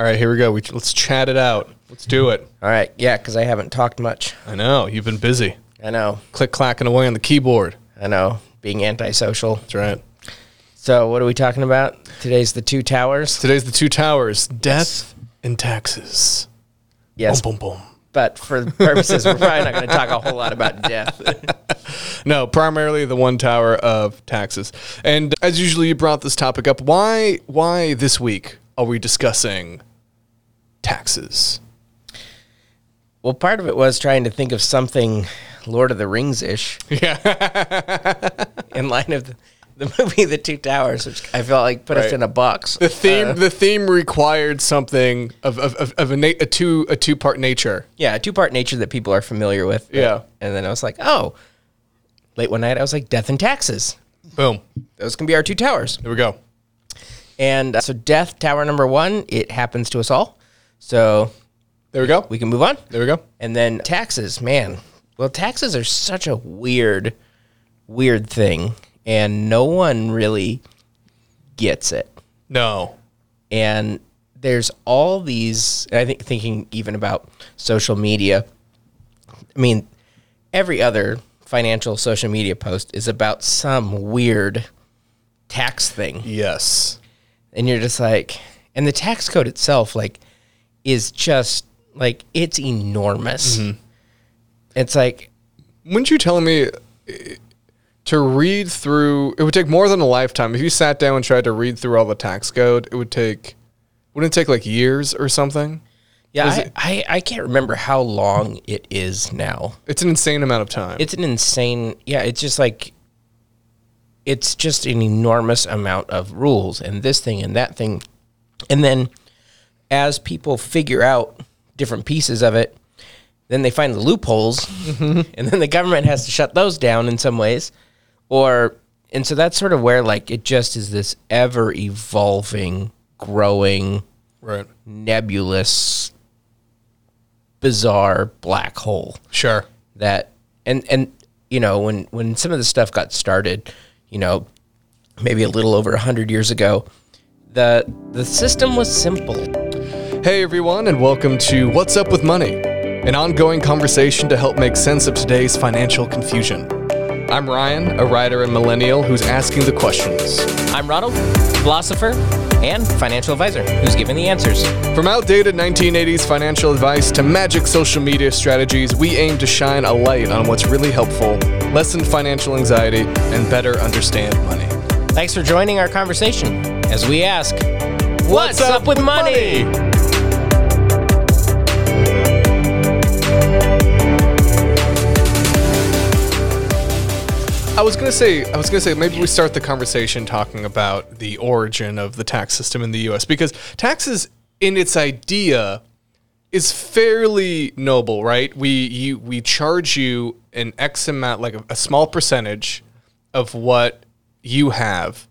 All right, here we go. We, let's chat it out. Let's do it. All right. Yeah, because I haven't talked much. I know you've been busy. I know. Click clacking away on the keyboard. I know. Being antisocial. That's right. So, what are we talking about? Today's the two towers. Today's the two towers: death and taxes. Yes. Boom, boom, boom. But for the purposes, we're probably not going to talk a whole lot about death. No, primarily the one tower of taxes. And as usually, you brought this topic up. Why? Why this week are we discussing taxes? well, part of it was trying to think of something Lord of the Rings ish Yeah, in line of the, the movie The Two Towers, which I felt like put us in a box. the theme. the theme required something of of, of, of a, na- a two a two part nature. Yeah, a two part nature that people are familiar with. Yeah. And then I was like, oh, late one night, I was like, death and taxes. Boom. Those can be our two towers. There we go. And uh, so, death, tower number one, it happens to us all. So There we go. we can move on. there we go. And then taxes, man. Well, taxes are such a weird, weird thing. And no one really gets it. No. And there's all these, I think, thinking even about social media. I mean, every other financial social media post is about some weird tax thing. Yes. and you're just like and the tax code itself like is just like it's enormous it's like Wouldn't you tell me uh, to read through? It would take more than a lifetime. If you sat down and tried to read through all the tax code, it would take. Wouldn't it take like years or something? yeah I, I, I can't remember how long it is now It's an insane amount of time. it's an insane yeah it's just like it's just an enormous amount of rules and this thing and that thing and then as people figure out different pieces of it then they find the loopholes and then the government has to shut those down in some ways or and so that's sort of where like it just is this ever evolving growing right. nebulous bizarre black hole Sure. that and and you know when when some of the stuff got started you know maybe a little over 100 years ago the the system was simple Hey everyone, and welcome to What's Up with Money, an ongoing conversation to help make sense of today's financial confusion. I'm Ryan, a writer and millennial who's asking the questions. i'm ronald philosopher and financial advisor who's giving the answers From outdated 1980s financial advice to magic social media strategies, we aim to shine a light on what's really helpful, lessen financial anxiety, and better understand money. thanks for joining our conversation as we ask what's, up, with money? I was gonna say, I was gonna say, maybe we start the conversation talking about the origin of the tax system in the U.S. because taxes, in its idea, is fairly noble, right? We you we charge you an X amount, like a, a small percentage of what you have,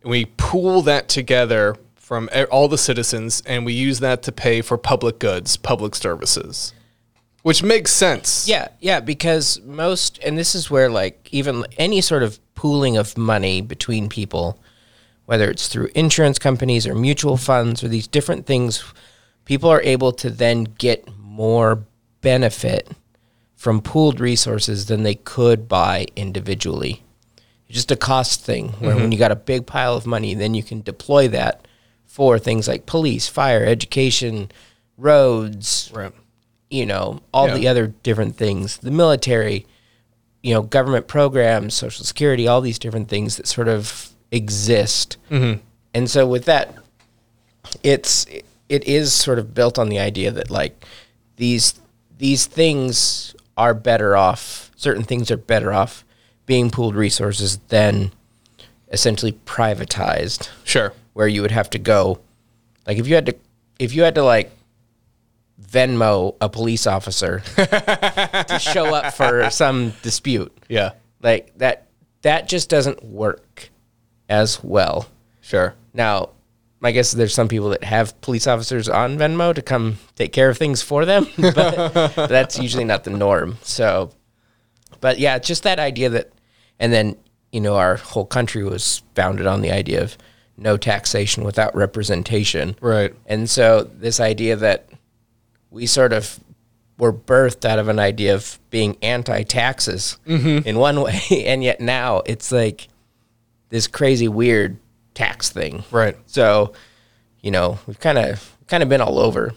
and we pool that together from all the citizens, and we use that to pay for public goods, public services, which makes sense. Yeah, yeah, because most, and this is where like even any sort of pooling of money between people, whether it's through insurance companies or mutual funds or these different things, people are able to then get more benefit from pooled resources than they could buy individually. It's just a cost thing where when mm-hmm. you got a big pile of money, then you can deploy that for things like police, fire, education, roads, Right. You know, all Yeah. the other different things, the military, you know, government programs, social security, all these different things that sort of exist. Mm-hmm. And so with that, it's it is sort of built on the idea that like these these things are better off. Certain things are better off being pooled resources than essentially privatized Sure. where you would have to go like if you had to if you had to like Venmo a police officer to show up for some dispute. Yeah. Like that that just doesn't work as well. Sure. Now, I guess there's some people that have police officers on Venmo to come take care of things for them, but that's usually not the norm. So, but yeah, just that idea that, and then, you know, our whole country was founded on the idea of no taxation without representation. Right. And so this idea that we sort of were birthed out of an idea of being anti-taxes mm-hmm. in one way, and yet now it's like this crazy weird tax thing. Right. So, you know, we've kind of kind of been all over.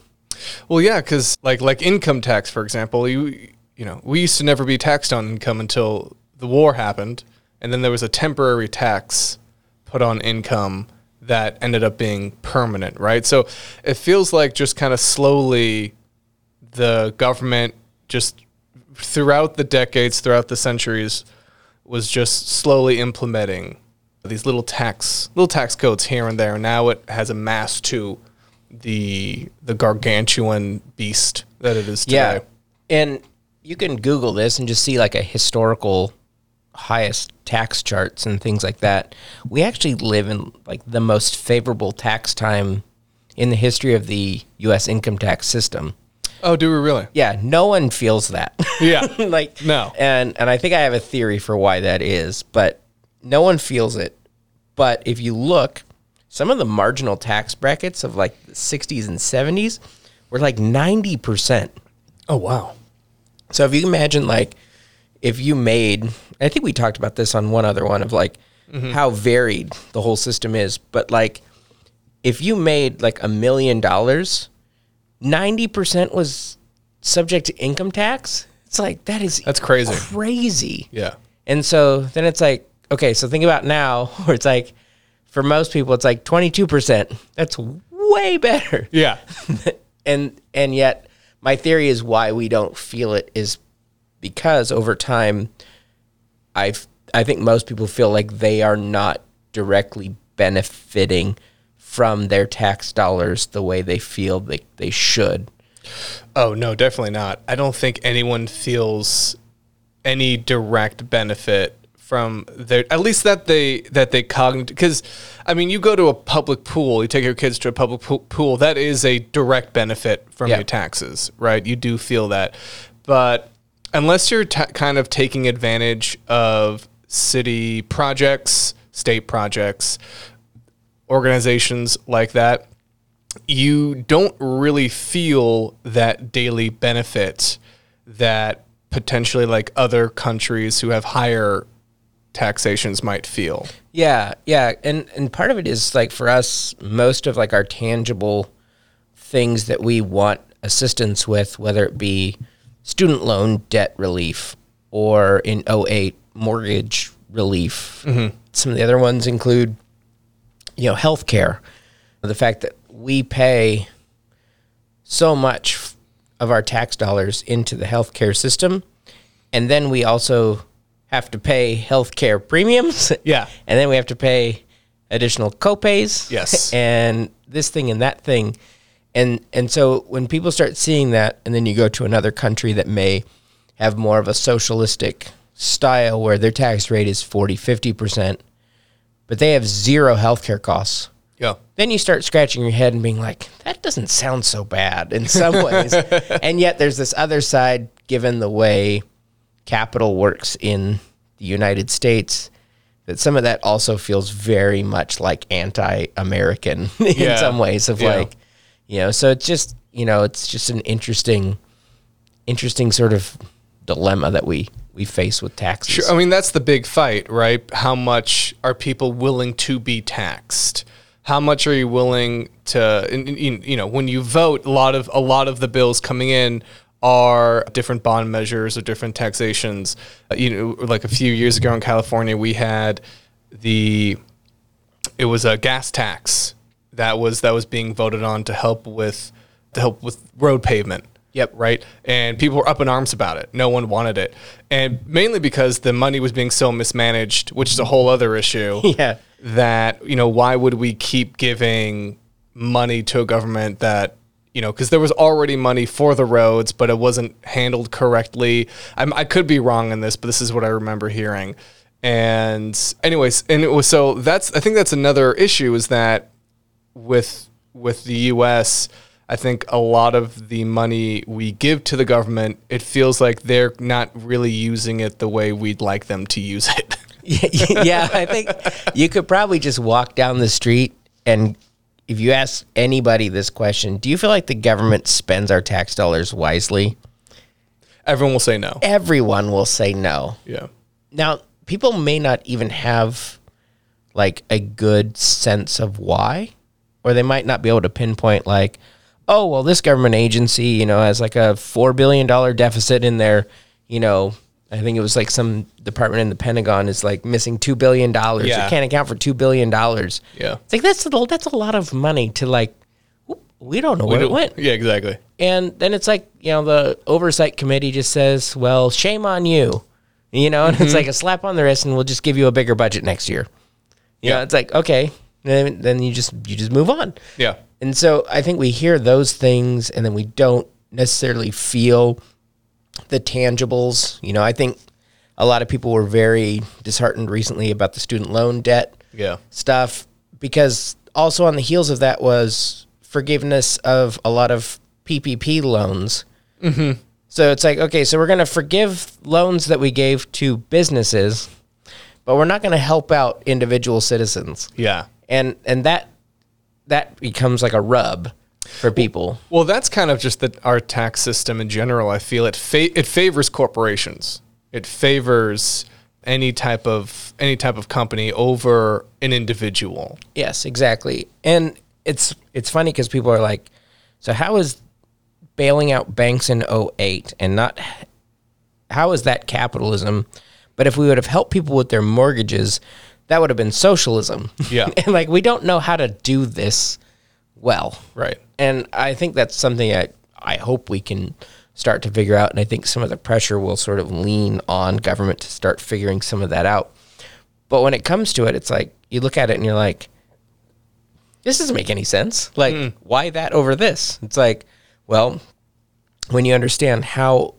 Well, yeah, because like like income tax, for example, you you know we used to never be taxed on income until the war happened, and then there was a temporary tax put on income that ended up being permanent, right? So it feels like just kind of slowly the government just throughout the decades, throughout the centuries, was just slowly implementing these little tax little tax codes here and there. Now it has amassed to the the gargantuan beast that it is today. Yeah. And you can Google this and just see like a historical highest tax charts and things like that. We actually live in like the most favorable tax time in the history of the US income tax system. Oh, do we really? Yeah, no one feels that. Yeah. like No. And and I think I have a theory for why that is, but no one feels it. But if you look, some of the marginal tax brackets of like the 60s and 70s were like 90%. oh wow. So if you imagine like if you made I think we talked about this on one other one of like mm-hmm. how varied the whole system is, but like if you made like a million dollars, 90% was subject to income tax. It's like that is That's crazy. Crazy. Yeah. And so then it's like, okay, so think about now where it's like for most people it's like 22%. That's way better Yeah. and and yet my theory is why we don't feel it is because over time I've i think most people feel like they are not directly benefiting from their tax dollars the way they feel they, they should Oh no, definitely not. I don't think anyone feels any direct benefit from their at least that they that they cognit because I mean you go to a public pool, you take your kids to a public pool, that is a direct benefit from Yeah. your taxes, right? You do feel that, but unless you're ta kind of taking advantage of city projects, state projects, organizations like that, you don't really feel that daily benefit that potentially like other countries who have higher taxations might feel. Yeah, yeah, and and part of it is like for us, most of like our tangible things that we want assistance with, whether it be student loan debt relief or in 08 mortgage relief. Mm-hmm. Some of the other ones include, you know, healthcare. The fact that we pay so much of our tax dollars into the healthcare system, and then we also have to pay healthcare premiums. Yeah. And then we have to pay additional copays. Yes. And this thing and that thing. And and so when people start seeing that and then you go to another country that may have more of a socialistic style where their tax rate is 40, 50%, but they have zero healthcare costs. Yeah. Then you start scratching your head and being like, that doesn't sound so bad in some ways. and yet there's this other side, given the way capital works in the United States, that some of that also feels very much like anti American in Yeah. some ways of Yeah. like, you know, so it's just, you know, it's just an interesting, interesting sort of dilemma that we, we face with taxes. Sure. I mean, that's the big fight, right? How much are people willing to be taxed? How much are you willing to, you know, when you vote, a lot of a lot of the bills coming in are different bond measures or different taxations. Uh, You know, like a few years ago in California, we had the it was a gas tax that was that was being voted on to help with to help with road pavement. Yep. Right. And people were up in arms about it. No one wanted it. And mainly because the money was being so mismanaged, which is a whole other issue. Yeah. That, you know, why would we keep giving money to a government that, you know, because there was already money for the roads, but it wasn't handled correctly. I'm, I could be wrong in this, but this is what I remember hearing. And, anyways, and it was so that's, I think that's another issue is that with with the US, I think a lot of the money we give to the government, it feels like they're not really using it the way we'd like them to use it. yeah, I think you could probably just walk down the street and if you ask anybody this question, do you feel like the government spends our tax dollars wisely? Everyone will say no. Everyone will say no. Yeah. Now, people may not even have like a good sense of why, or they might not be able to pinpoint like, oh, well, this government agency, you know, has like a $4 billion deficit in their, you know, I think it was like some department in the Pentagon is like missing $2 billion. Yeah. It can't account for $2 billion. Yeah. It's like, that's a, that's a lot of money to like, we don't know where it went. Yeah, exactly. And then it's like, you know, the oversight committee just says, well, shame on you. You know, and it's mm-hmm. like a slap on the wrist and we'll just give you a bigger budget next year. You know, Yeah. it's like, okay, then, then you just you just move on. Yeah. And so I think we hear those things and then we don't necessarily feel the tangibles. You know, I think a lot of people were very disheartened recently about the student loan debt Yeah. stuff because also on the heels of that was forgiveness of a lot of PPP loans. Mm-hmm. So it's like, okay, so we're going to forgive loans that we gave to businesses, but we're not going to help out individual citizens. Yeah. And and that that becomes like a rub for people. Well, that's kind of just that our tax system in general. I feel it fa- it favors corporations. It favors any type of any type of company over an individual. Yes, exactly. And it's it's funny because people are like, so how is bailing out banks in 08 and not how is that capitalism? But if we would have helped people with their mortgages, that would have been socialism. Yeah. and like we don't know how to do this well. Right. And I think that's something I I hope we can start to figure out and I think some of the pressure will sort of lean on government to start figuring some of that out. But when it comes to it, it's like you look at it and you're like this doesn't make any sense. Like hmm. why that over this? It's like, well, when you understand how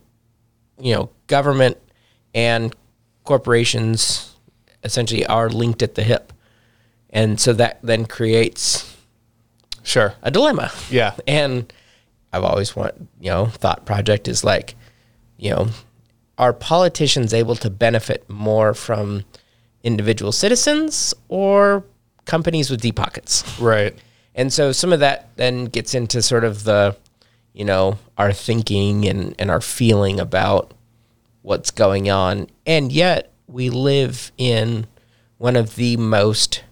you know, government and corporations essentially are linked at the hip. And so that then creates Sure. a dilemma. Yeah. And I've always want, you know, thought project is like, you know, are politicians able to benefit more from individual citizens or companies with deep pockets? Right. And so some of that then gets into sort of the, you know, our thinking and, and our feeling about what's going on. And yet we live in one of the most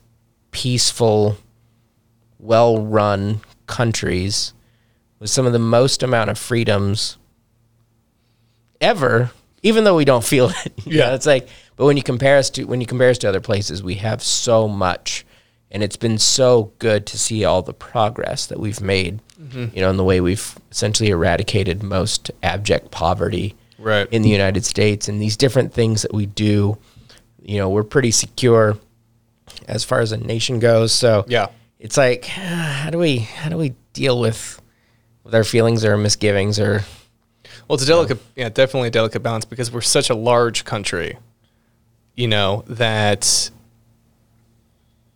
peaceful, well run countries with some of the most amount of freedoms ever, even though we don't feel it. You Yeah. know, it's like, but when you compare us to when you compare us to other places, we have so much, and it's been so good to see all the progress that we've made. Mm-hmm. You know, in the way we've essentially eradicated most abject poverty Right. in the United States, and these different things that we do. You know, we're pretty secure as far as a nation goes. So Yeah. it's like, how do we how do we deal with with our feelings or misgivings or Well, it's a delicate, yeah, definitely a delicate balance because we're such a large country, you know, that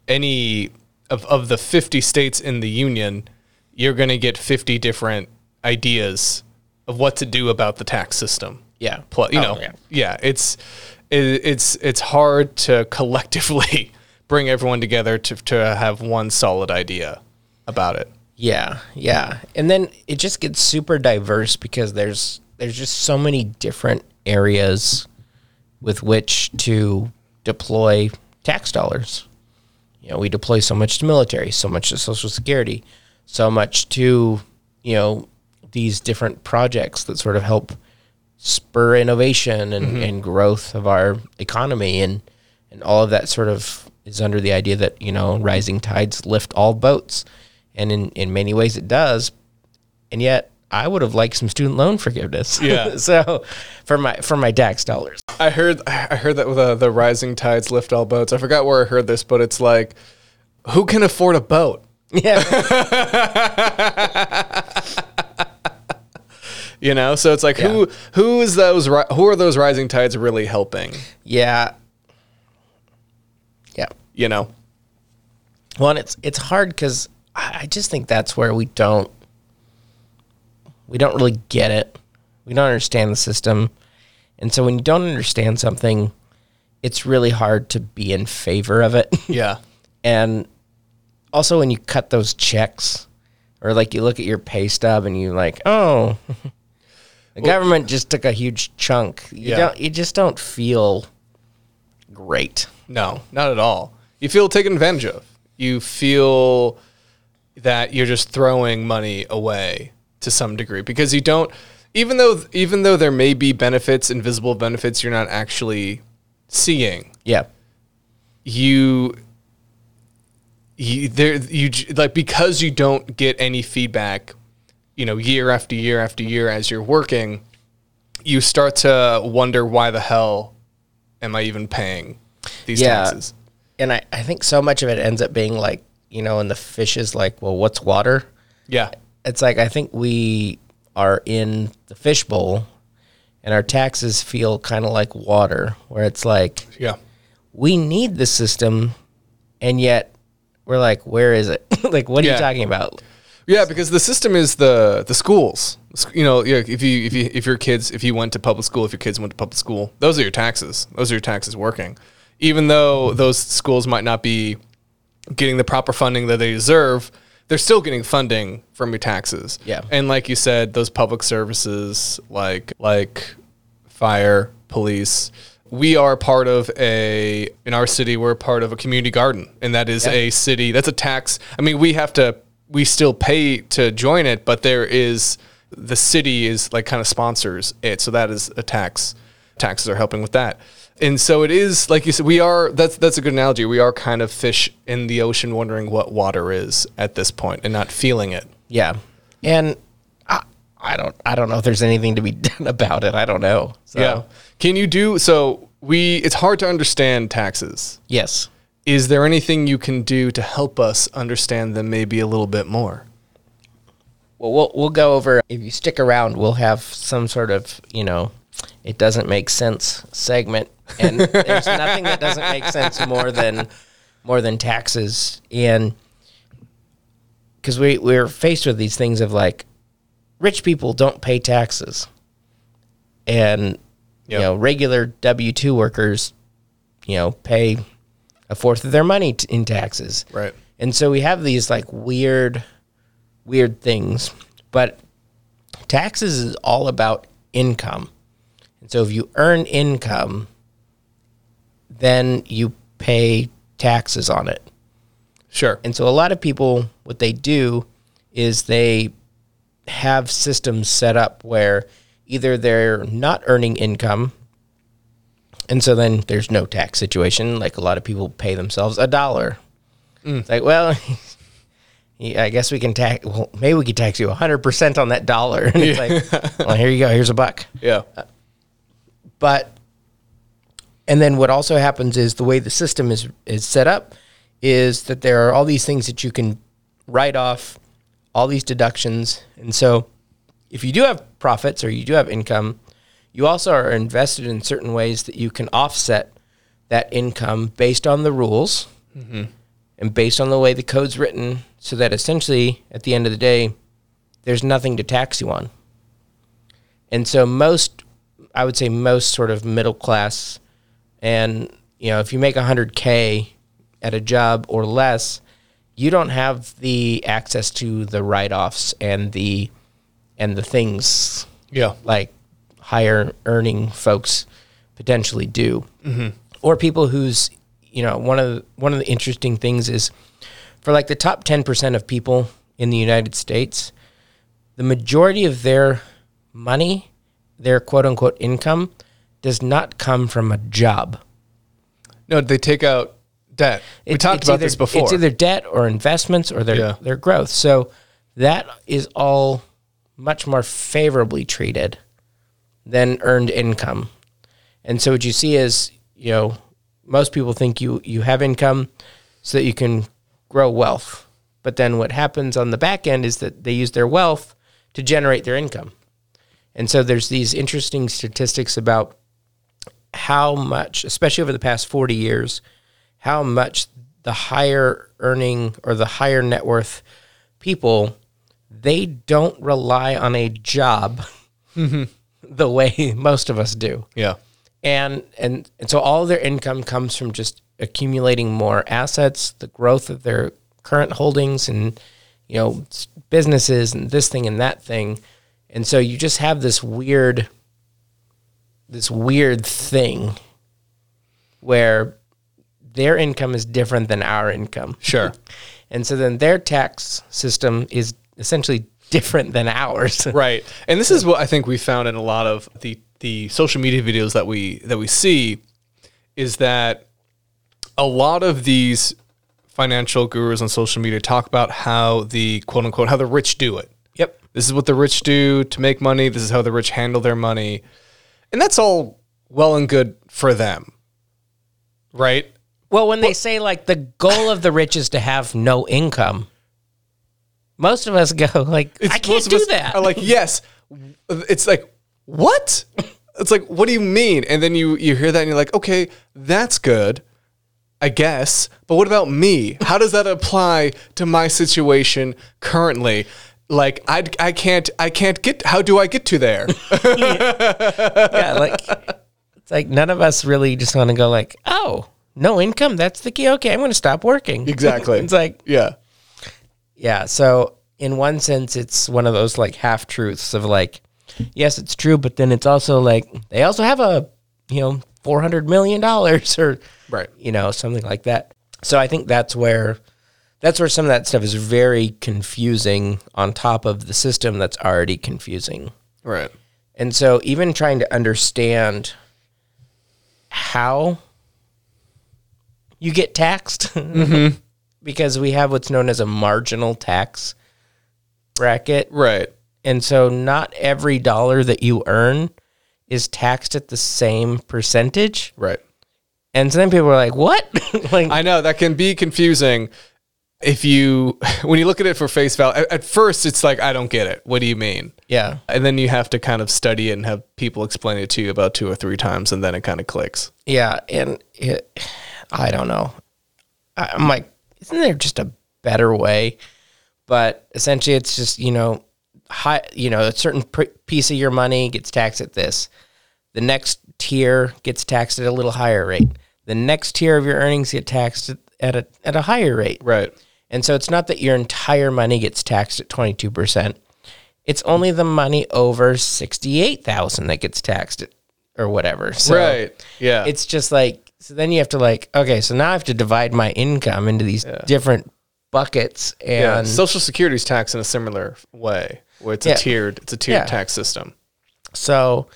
any of, of the 50 states in the union, you're going to get 50 different ideas of what to do about the tax system. yeah, Plus, you Oh, know, yeah. yeah. it's it, it's it's hard to collectively bring everyone together to to have one solid idea about it. Yeah, yeah. And then it just gets super diverse because there's there's just so many different areas with which to deploy tax dollars. You know, we deploy so much to military, so much to social security, so much to, you know, these different projects that sort of help spur innovation and, mm-hmm. and growth of our economy and and all of that sort of is under the idea that, you know, rising tides lift all boats. And in, in many ways it does. And yet I would have liked some student loan forgiveness. Yeah. so for my for my tax dollars. I heard I heard that the uh, the rising tides lift all boats. I forgot where I heard this, but it's like, who can afford a boat? Yeah. You know, so it's like who who is those who are those rising tides really helping? yeah. Yeah. You know, Well, and it's it's hard because I I just think that's where we don't we don't really get it. We don't understand the system, and so when you don't understand something, it's really hard to be in favor of it. Yeah. and also when you cut those checks or like you look at your pay stub and you like, oh, the government just took a huge chunk. You Yeah. don't you just don't feel great. No, not at all. You feel taken advantage of. You feel that you're just throwing money away to some degree because you don't even though even though there may be benefits, invisible benefits you're not actually seeing. Yeah. You you there you like because you don't get any feedback, you know, year after year after year as you're working, you start to wonder why the hell am I even paying these Yeah. taxes? And I, I think so much of it ends up being like, you know, and the fish is like, well, what's water? Yeah. It's like I think we are in the fishbowl and our taxes feel kind of like water, where it's like Yeah. we need the system and yet we're like, where is it? like what are Yeah. you talking about? Yeah, because the system is the the schools. You know, if you if you if your kids if you went to public school, if your kids went to public school, those are your taxes. Those are your taxes working. Even though those schools might not be getting the proper funding that they deserve, they're still getting funding from your taxes. Yeah. And like you said, those public services like like fire, police, we are part of a in our city we're part of a community garden and that is a city that's a tax i mean we have to we still pay to join it but there is the city is like kind of sponsors it so that is a tax taxes are helping with that and so it is like you said we are that's that's a good analogy we are kind of fish in the ocean wondering what water is at this point and not feeling it Yeah. And I, I don't I don't know if there's anything to be done about it. I don't know. So, yeah can you do so we it's hard to understand taxes Yes. Is there anything you can do to help us understand them maybe a little bit more? Well, we'll we'll go over. If you stick around, we'll have some sort of you know, it doesn't make sense segment, and there's nothing that doesn't make sense more than more than taxes, and because we we're faced with these things of like, rich people don't pay taxes, and you know, regular W two workers, you know, pay a fourth of their money t- in taxes, Right. and so we have these like weird, weird things. But taxes is all about income. And so if you earn income, then you pay taxes on it. Sure. And so a lot of people, what they do is they have systems set up where either they're not earning income, and so then there's no tax situation. Like a lot of people pay themselves a dollar. Mm. It's like, well, I guess we can tax. Well, maybe we could tax you 100% on that dollar. And it's like, well, here you go. Here's a buck Yeah. Uh, but and then what also happens is the way the system is is set up is that there are all these things that you can write off all these deductions and so if you do have profits or you do have income you also are invested in certain ways that you can offset that income based on the rules mm-hmm. and based on the way the code's written so that essentially at the end of the day there's nothing to tax you on. And so most I would say most sort of middle class and you know if you make 100k at a job or less you don't have the access to the write-offs and the and the things. Yeah. like higher earning folks potentially do mm-hmm. or people who's you know one of the, one of the interesting things is for like the top 10% of people in the United States the majority of their money their quote unquote income does not come from a job No, they take out debt. we talked about either- this before. It's either debt or investments or their Yeah. their growth. So that is all much more favorably treated than earned income. And so what you see is, you know, most people think you you have income so that you can grow wealth. But then what happens on the back end is that they use their wealth to generate their income. And so there's these interesting statistics about how much, especially over the past 40 years, how much the higher earning or the higher net worth people, they don't rely on a job mm-hmm. The way most of us do. yeah. and and and so all their income comes from just accumulating more assets, the growth of their current holdings, and you know businesses and this thing and that thing, and so you just have this weird, this weird thing where their income is different than our income. Sure. And so then their tax system is essentially different than ours. Right. And this is what I think we found in a lot of the the social media videos that we that we see is that a lot of these financial gurus on social media talk about how the quote unquote how the rich do it. Yep. This is what the rich do to make money. This is how the rich handle their money. And that's all well and good for them. Right? Well, when they say like the goal of the rich is to have no income, most of us go like, I can't of do us that. Are like, yes. It's like, what? It's like, what do you mean? And then you you hear that and you're like, okay, that's good, I guess. But what about me? How does that apply to my situation currently? Like, I I can't I can't get. How do I get to there? yeah, like it's like none of us really just want to go like, oh, no income. That's the key. Okay, I'm going to stop working. exactly. it's like, yeah. Yeah. So in one sense, it's one of those like half truths of like, yes, it's true, but then it's also like they also have a you know four hundred million dollars or Right. you know, something like that. So I think that's where that's where some of that stuff is very confusing on top of the system that's already confusing. Right. And so even trying to understand how you get taxed mm-hmm. Because we have what's known as a marginal tax bracket. Right. And so not every dollar that you earn is taxed at the same percentage. Right. And so then people are like, "What?" like I know that can be confusing if you when you look at it for face value. At, first, it's like I don't get it. What do you mean? yeah. And then you have to kind of study it and have people explain it to you about two or three times, and then it kind of clicks. Yeah, and it, I don't know. I- I'm like, isn't there just a better way? But essentially, it's just you know, high. You know, a certain pr- piece of your money gets taxed at this. The next tier gets taxed at a little higher rate. The next tier of your earnings get taxed at- at a at a higher rate. Right. And so it's not that your entire money gets taxed at 22%. It's only the money over 68,000 that gets taxed at, or whatever. So right. Yeah. it's just like so then you have to like okay, so now I have to divide my income into these different buckets yeah. and Social Security is taxed in a similar way, where it's Yeah. a tiered. It's a tiered Yeah. tax system. So,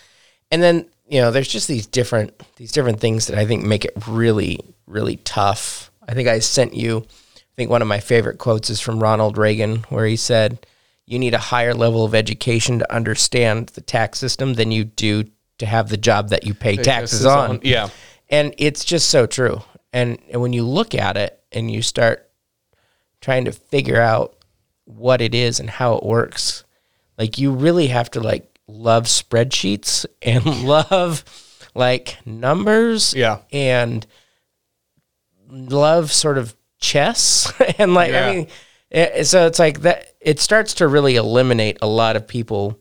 and then you know, there's just these different these different things that I think make it really really tough. I think I sent you. I think one of my favorite quotes is from Ronald Reagan, where he said, "You need a higher level of education to understand the tax system than you do to have the job that you pay taxes on." Yeah. And it's just so true. And, and when you look at it and you start trying to figure out what it is and how it works, like you really have to like love spreadsheets and love like numbers Yeah. and love sort of chess and like Yeah. I mean eh, so it's like that it starts to really eliminate a lot of people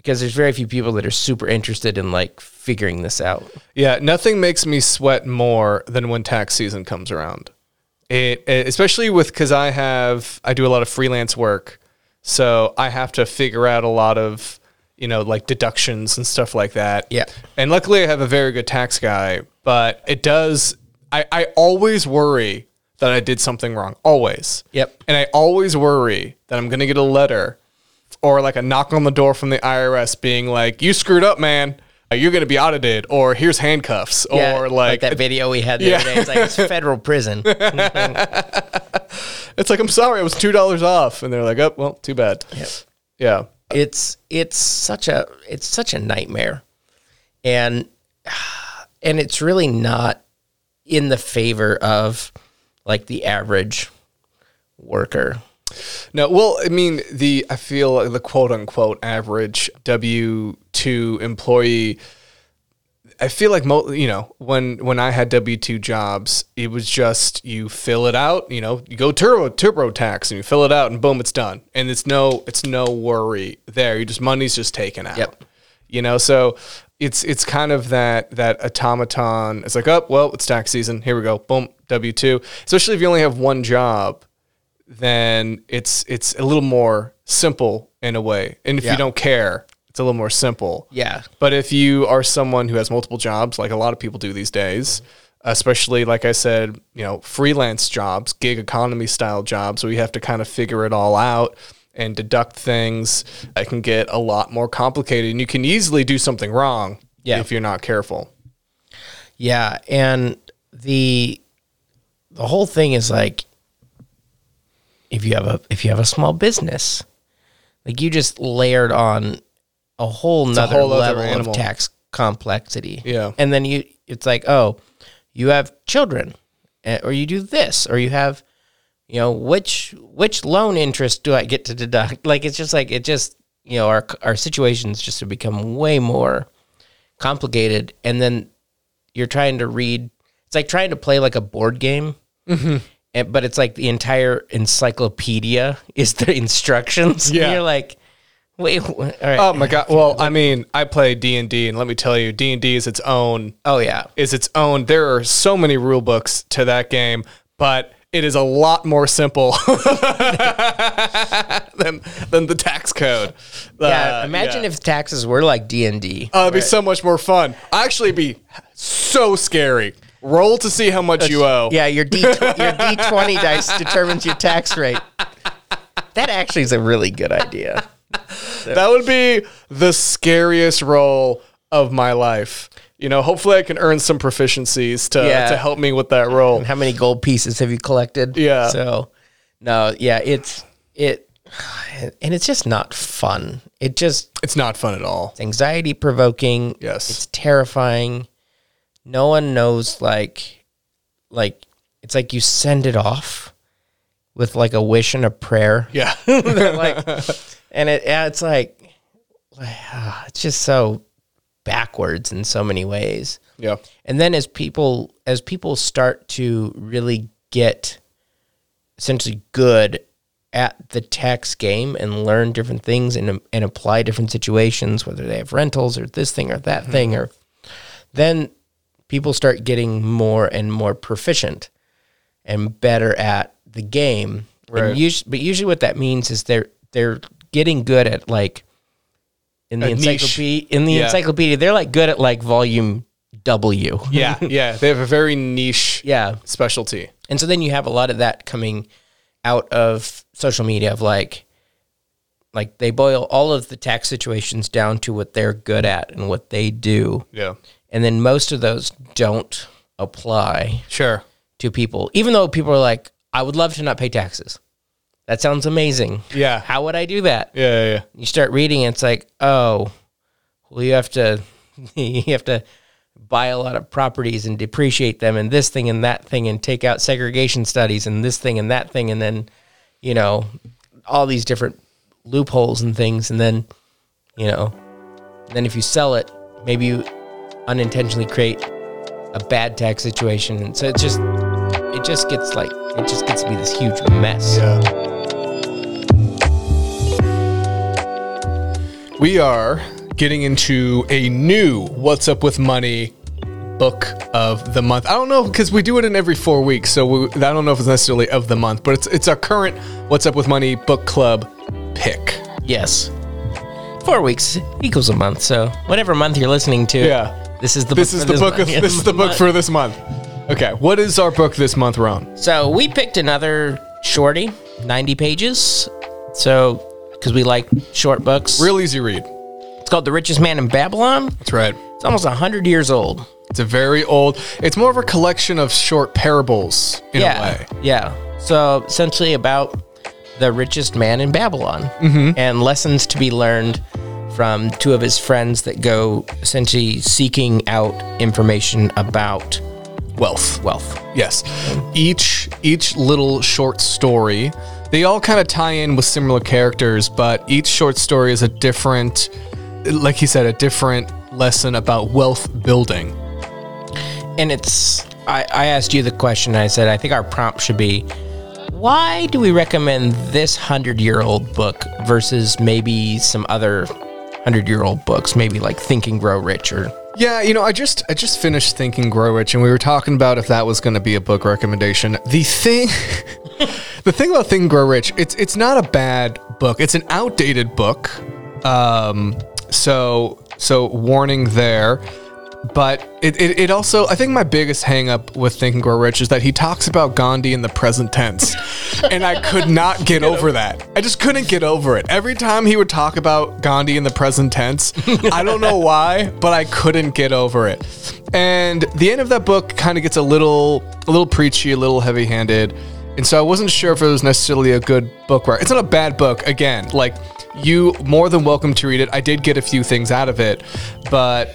because there's very few people that are super interested in like figuring this out. Yeah, nothing makes me sweat more than when tax season comes around. It, it- especially with because I have I do a lot of freelance work, so I have to figure out a lot of you know like deductions and stuff like that. Yeah. and luckily I have a very good tax guy, but it does. I I always worry that I did something wrong. Always. Yep. And I always worry that I'm gonna get a letter or like a knock on the door from the IRS being like, "You screwed up, man. Uh, You're gonna be audited," or "Here's handcuffs," Yeah, or like, that video we had the Yeah. other day. It's like it's federal prison. it's like, "I'm sorry, I was two dollars off," and they're like, "Oh, well, too bad." Yeah, it's it's such a it's such a nightmare, and and it's really not in the favor of like the average worker. No, well, I mean, the I feel like the quote unquote average W two employee. I feel like mo- you know when when I had W two jobs, it was just you fill it out. You know, you go turbo TurboTax and you fill it out, and boom, it's done. And it's no it's no worry there. You just money's just taken out. Yep. You know, so it's it's kind of that that automaton. It's like, oh well, it's tax season. Here we go. Boom, W two. Especially if you only have one job, then it's it's a little more simple in a way. And if Yeah. you don't care, it's a little more simple. Yeah. But if you are someone who has multiple jobs, like a lot of people do these days, especially like I said, you know, freelance jobs, gig economy style jobs, where you have to kind of figure it all out and deduct things, it can get a lot more complicated, and you can easily do something wrong Yeah. if you're not careful. Yeah, and the the whole thing is like if you have a if you have a small business, like you just layered on a whole nother whole level of tax complexity. Yeah. And then you it's like, oh, you have children eh, or you do this or you have you know, which which loan interest do I get to deduct? Like it's just like it just you know, our our situations just have become way more complicated and then you're trying to read it's like trying to play like a board game and, but it's like the entire encyclopedia is the instructions And Yeah. you're like wait wh- all right Oh my god! Well, I mean, I play D and D, and let me tell you, D and D is its own oh yeah is its own. There are so many rule books to that game, but it is a lot more simple than than the tax code. yeah Uh, imagine yeah. if taxes were like d&d Uh, it'd be so much more fun. Actually, be so scary. Roll to see how much you owe. yeah your d your d20 dice determines your tax rate that actually is a really good idea That would be the scariest roll of my life. You know, hopefully I can earn some proficiencies to Yeah. to help me with that roll. how many gold pieces have you collected Yeah. so no yeah it's it and it's just not fun it just It's not fun at all. It's anxiety provoking. Yes. It's terrifying. No one knows like like it's like you send it off with like a wish and a prayer. Yeah. like and it yeah, it's like it's just so backwards in so many ways. yeah. And then as people as people start to really get essentially good at the tax game and learn different things and and apply different situations, whether they have rentals or this thing or that mm-hmm. thing, or then people start getting more and more proficient and better at the game. Right. Us- but usually what that means is they're they're getting good at like in the A niche. encyclopedia in the Yeah. encyclopedia they're like good at like volume W. Yeah. Yeah. They have a very niche Yeah. specialty. And so then you have a lot of that coming out of social media of like like they boil all of the tax situations down to what they're good at and what they do. Yeah. And then most of those don't apply Sure. to people. Even though people are like, I would love to not pay taxes. That sounds amazing. Yeah. How would I do that? Yeah. Yeah. yeah. You start reading, it's like, oh, well, you have to, you have to buy a lot of properties and depreciate them, and this thing and that thing, and take out segregation studies and this thing and that thing, and then, you know, all these different loopholes and things, and then, you know, then if you sell it, maybe you unintentionally create a bad tax situation, and so it just, it just gets like, it just gets to be this huge mess. Yeah. We are getting into a new What's Up with Money book of the month. I don't know because we do it in every four weeks, so we, I don't know if it's necessarily of the month, but it's it's our current What's Up with Money book club pick. Yes. Four weeks equals a month, so whatever month you're listening to. Yeah. This is the This book is for the book of this is the book for this month. Okay, what is our book this month, Ron? So we picked another shorty, 90 pages. So because we like short books. Real easy read. It's called The Richest Man in Babylon. That's right. It's almost 100 years old. It's a very old. It's more of a collection of short parables in yeah. a way. Yeah. So essentially about the richest man in Babylon Mm-hmm. and lessons to be learned from two of his friends that go essentially seeking out information about Wealth. wealth. Yes. Each each little short story, they all kind of tie in with similar characters, but each short story is a different like he said, a different lesson about wealth building. and it's I, I asked you the question i said i think our prompt should be why do we recommend this hundred year old book versus maybe some other hundred year old books, maybe like Think and Grow Rich or Yeah, you know, I just I just finished Think and Grow Rich, and we were talking about if that was going to be a book recommendation. The thing, the thing about Think and Grow Rich, it's it's not a bad book. It's an outdated book, um, so so warning there. But it, it, it also I think my biggest hang up with Think and Grow Rich is that he talks about Gandhi in the present tense, and I could not get over that. I just couldn't get over it. Every time he would talk about Gandhi in the present tense, I don't know why, but I couldn't get over it. And the end of that book kind of gets a little a little preachy, a little heavy-handed. And so I wasn't sure if it was necessarily a good book. Right? It's not a bad book. Again, like you more than welcome to read it. I did get a few things out of it, but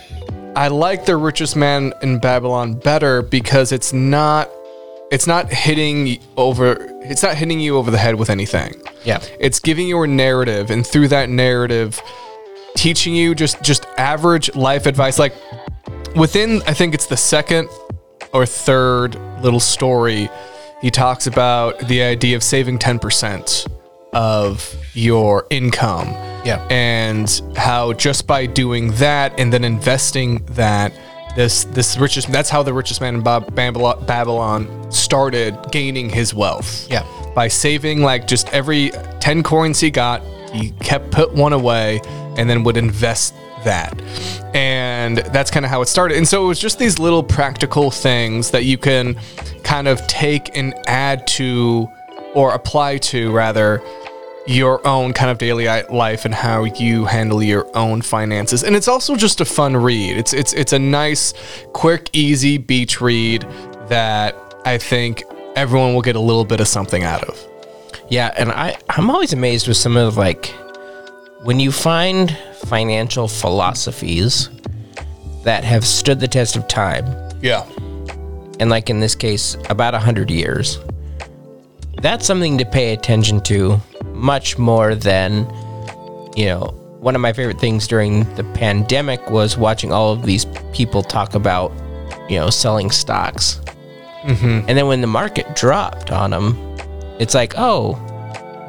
I like the richest man in Babylon better because it's not it's not hitting over it's not hitting you over the head with anything. Yeah. It's giving you a narrative and through that narrative teaching you just just average life advice like within I think it's the second or third little story he talks about the idea of saving 10% of your income Yeah. and how just by doing that and then investing that this this richest that's how the richest man in Bab- Babylon, Babylon started gaining his wealth Yeah. by saving like just every 10 coins he got he kept put one away and then would invest that and that's kind of how it started and so it was just these little practical things that you can kind of take and add to or apply to rather your own kind of daily life and how you handle your own finances. And it's also just a fun read. It's it's it's a nice, quick, easy beach read that I think everyone will get a little bit of something out of. Yeah, and I I'm always amazed with some of like when you find financial philosophies that have stood the test of time, Yeah. and like in this case, about a hundred years. That's something to pay attention to much more than, you know, one of my favorite things during the pandemic was watching all of these people talk about, you know, selling stocks. And then when the market dropped on them, it's like, oh,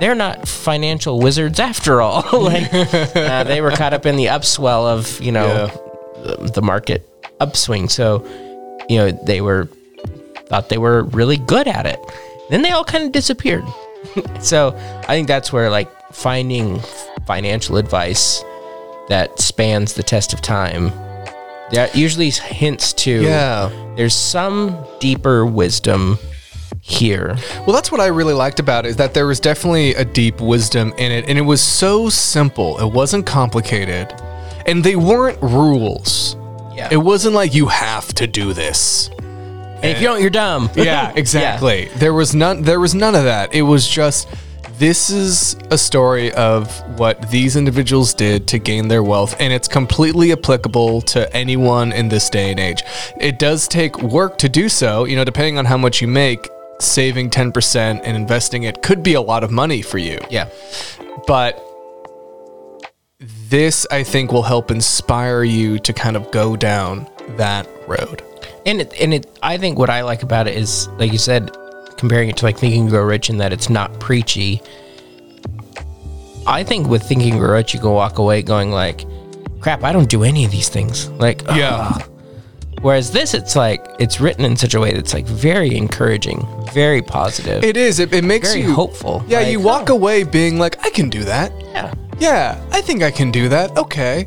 they're not financial wizards after all. like, uh, they were caught up in the upswell of, you know, the, the market upswing. So, you know, they were thought they were really good at it. Then they all kind of disappeared. so I think that's where like finding financial advice that spans the test of time. That usually hints to Yeah. there's some deeper wisdom here. Well, that's what I really liked about it is that there was definitely a deep wisdom in it, and it was so simple. It wasn't complicated, and they weren't rules. Yeah. It wasn't like you have to do this. And if you don't, you're dumb. Yeah, exactly. There was none there was none of that. It was just this is a story of what these individuals did to gain their wealth and it's completely applicable to anyone in this day and age. It does take work to do so, you know, depending on how much you make, saving 10% and investing it could be a lot of money for you. Yeah. But this I think will help inspire you to kind of go down that road. And it, and it, I think what I like about it is, like you said, comparing it to like Think and Grow Rich, and that it's not preachy. I think with Think and Grow Rich, you can walk away going like, "Crap, I don't do any of these things." Like, Yeah. ugh. Whereas this, it's like it's written in such a way that's like very encouraging, very positive, It is. It, it makes very you hopeful. Yeah, Like, you oh. walk away being like, I can do that. Yeah. Yeah, I think I can do that. Okay.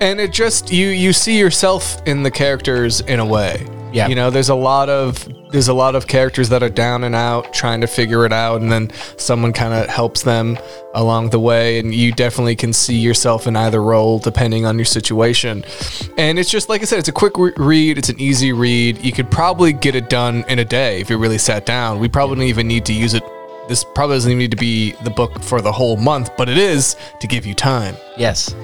And it just you you see yourself in the characters in a way. Yeah. You know, there's a lot of there's a lot of characters that are down and out trying to figure it out and then someone kind of helps them along the way and you definitely can see yourself in either role depending on your situation. And it's just like I said, it's a quick re- read, it's an easy read. You could probably get it done in a day if you really sat down. We probably don't even need to use it this probably doesn't even need to be the book for the whole month, but it is to give you time. Yes.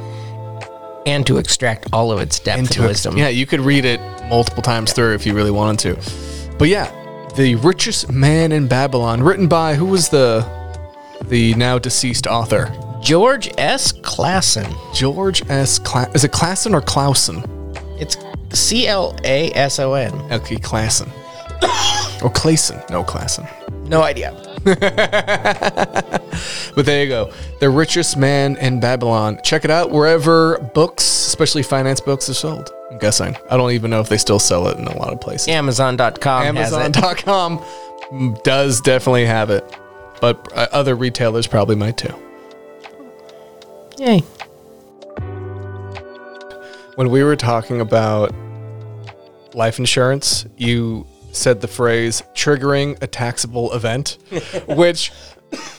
And to extract all of its depth and into it. wisdom. Yeah, you could read it multiple times through if you really wanted to. But yeah, The Richest Man in Babylon, written by who was the the now deceased author? George S. Classen. George S. Cla- is it Classen or Clausen? It's C L A S O N. Okay, Classen. or Clayson. No, Classen. No idea. But there you go. The richest man in Babylon. Check it out wherever books, especially finance books, are sold. I'm guessing. I don't even know if they still sell it in a lot of places. Amazon.com. Amazon.com does definitely have it, but uh, other retailers probably might too. Yay. When we were talking about life insurance, you said the phrase triggering a taxable event, which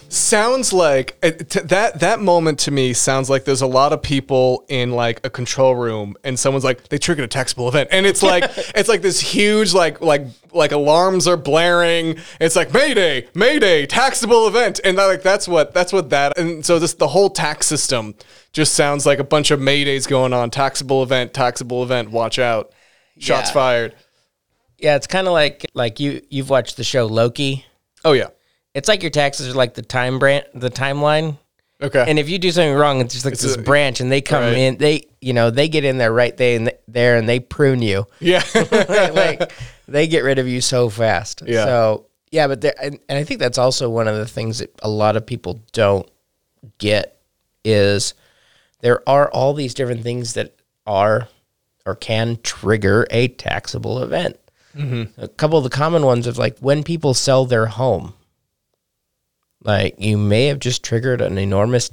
sounds like uh, t- that that moment to me sounds like there's a lot of people in like a control room and someone's like they triggered a taxable event. And it's like it's like this huge like like like alarms are blaring. It's like mayday mayday taxable event. And like that's what that's what that and so this the whole tax system just sounds like a bunch of maydays going on. Taxable event taxable event watch out. Shots Yeah. fired Yeah, it's kind of like like you you've watched the show Loki. oh yeah It's like your taxes are like the time brand, the timeline. okay And if you do something wrong, it's just like it's this a- branch, and they come Right. in. They, you know, they get in there right they and there, and they prune you. yeah like they get rid of you so fast. Yeah. So yeah, but there, and, and I think that's also one of the things that a lot of people don't get is there are all these different things that are or can trigger a taxable event. A couple of the common ones of like when people sell their home, like you may have just triggered an enormous,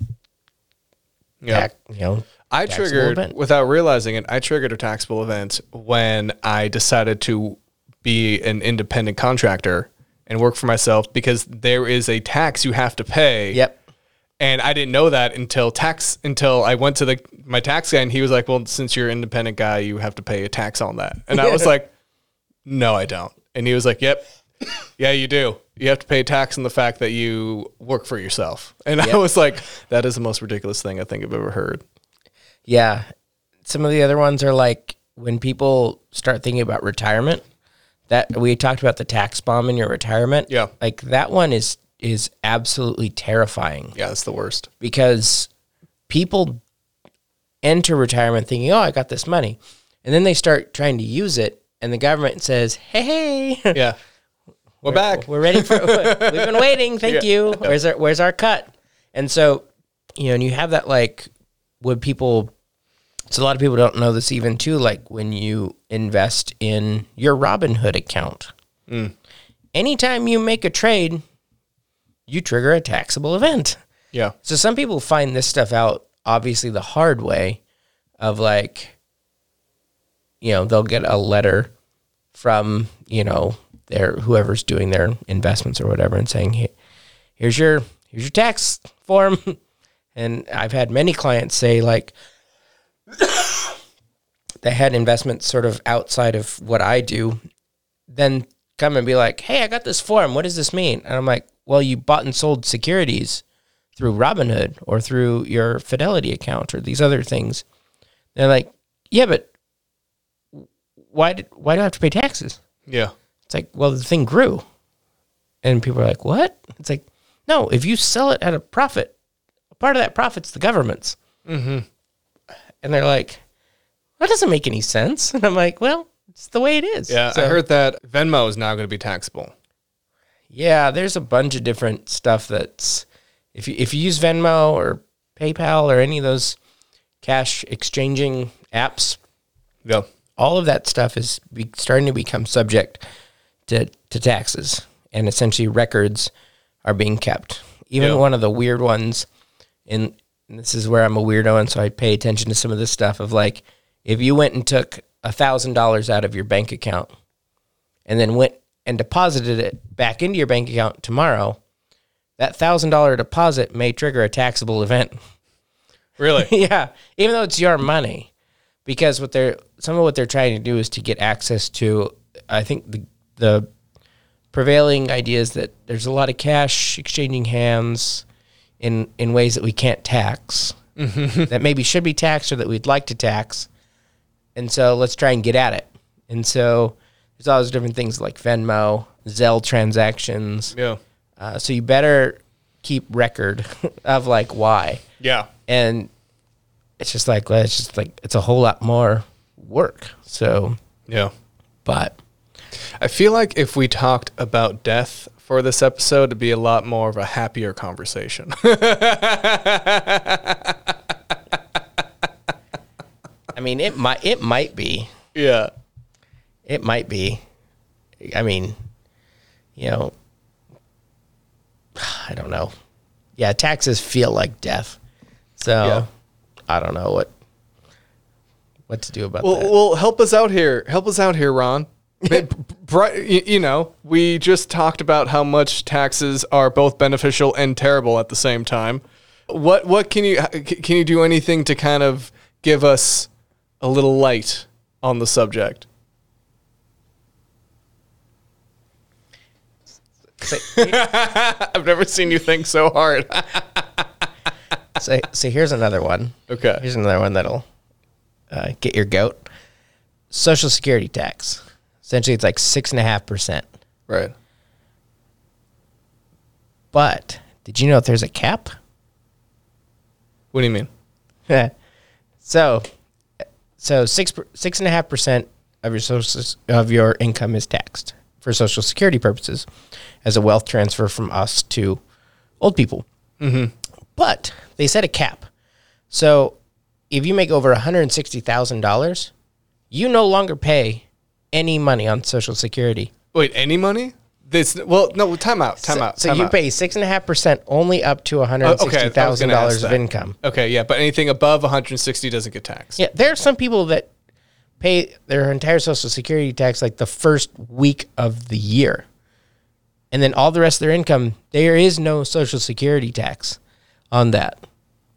yeah tax, you know, I triggered event. without realizing it. I triggered a taxable event when I decided to be an independent contractor and work for myself because there is a tax you have to pay. Yep. And I didn't know that until tax until I went to the my tax guy and he was like, "Well, since you're an independent guy, you have to pay a tax on that." And I was like, "No, I don't." And he was like, "Yep, yeah, you do. You have to pay tax on the fact that you work for yourself." And I was like, "That is the most ridiculous thing I think I've ever heard." Yeah. Some of the other ones are like when people start thinking about retirement, that we talked about the tax bomb in your retirement. Yeah. Like that one is is absolutely terrifying Yeah, that's the worst. because people enter retirement thinking, "Oh, I got this money." And then they start trying to use it and the government says, "Hey, hey, Yeah. We're back. we're ready for we've been waiting. Thank Yeah. you. Where's our where's our cut? And so, you know, and you have that like would people so a lot of people don't know this even too, like when you invest in your Robinhood account. Mm. Anytime you make a trade, you trigger a taxable event. Yeah. So some people find this stuff out obviously the hard way of like you know, they'll get a letter from, you know, their whoever's doing their investments or whatever and saying, "Hey, here's your here's your tax form." And I've had many clients say like they had investments sort of outside of what I do, then come and be like, "Hey, I got this form. What does this mean?" And I'm like, "Well, you bought and sold securities through Robinhood or through your Fidelity account or these other things." They're like, "Yeah, but why did why do I have to pay taxes?" Yeah. It's like, "Well, the thing grew." And people are like, "What?" It's like, "No, if you sell it at a profit, part of that profit's the government's." Mm-hmm. And they're like, "That doesn't make any sense." And I'm like, "Well, it's the way it is." Yeah. I heard that Venmo is now going to be taxable. Yeah, there's a bunch of different stuff that's if you if you use Venmo or PayPal or any of those cash exchanging apps, Yeah. All of that stuff is be, starting to become subject to, to taxes, and essentially records are being kept. Even Yeah. one of the weird ones, and this is where I'm a weirdo, and so I pay attention to some of this stuff of like, if you went and took a thousand dollars out of your bank account, and then went and deposited it back into your bank account tomorrow, that thousand dollar deposit may trigger a taxable event. Really? yeah, even though it's your money, because what they're some of what they're trying to do is to get access to. I think the the prevailing idea is that there's a lot of cash exchanging hands in in ways that we can't tax, that maybe should be taxed or that we'd like to tax, and so let's try and get at it. And so there's all those different things like Venmo, Zelle transactions. yeah. Uh, so you better keep record of like why Yeah. and it's just like it's just like it's a whole lot more work. So, Yeah. but I feel like if we talked about death for this episode, it'd be a lot more of a happier conversation. I mean, it might it might be. yeah. It might be. I mean, you know, I don't know. Yeah, taxes feel like death. So Yeah. I don't know what what to do about Well, that. well, help us out here. Help us out here, Ron. You know, we just talked about how much taxes are both beneficial and terrible at the same time. What what can you can you do anything to kind of give us a little light on the subject? I've never seen you think so hard. so, so here's another one. okay. Here's another one that'll uh, get your goat. Social Security tax. Essentially, it's like six and a half percent. Right. But did you know if there's a cap? What do you mean? so, so six six and a half percent of your social of your income is taxed for Social Security purposes, as a wealth transfer from us to old people. Mm-hmm. But they set a cap. So, if you make over one hundred sixty thousand dollars, you no longer pay any money on Social Security. Wait, any money? This well, no, time out, time so, out. so you out. pay six and a half percent only up to one hundred Oh, okay, I was sixty thousand ask dollars of income. Okay, yeah, but anything above 160 doesn't get taxed. Yeah, there are some people that pay their entire social security tax like the first week of the year. And then all the rest of their income, there is no social security tax on that.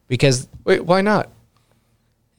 Because Wait, why not?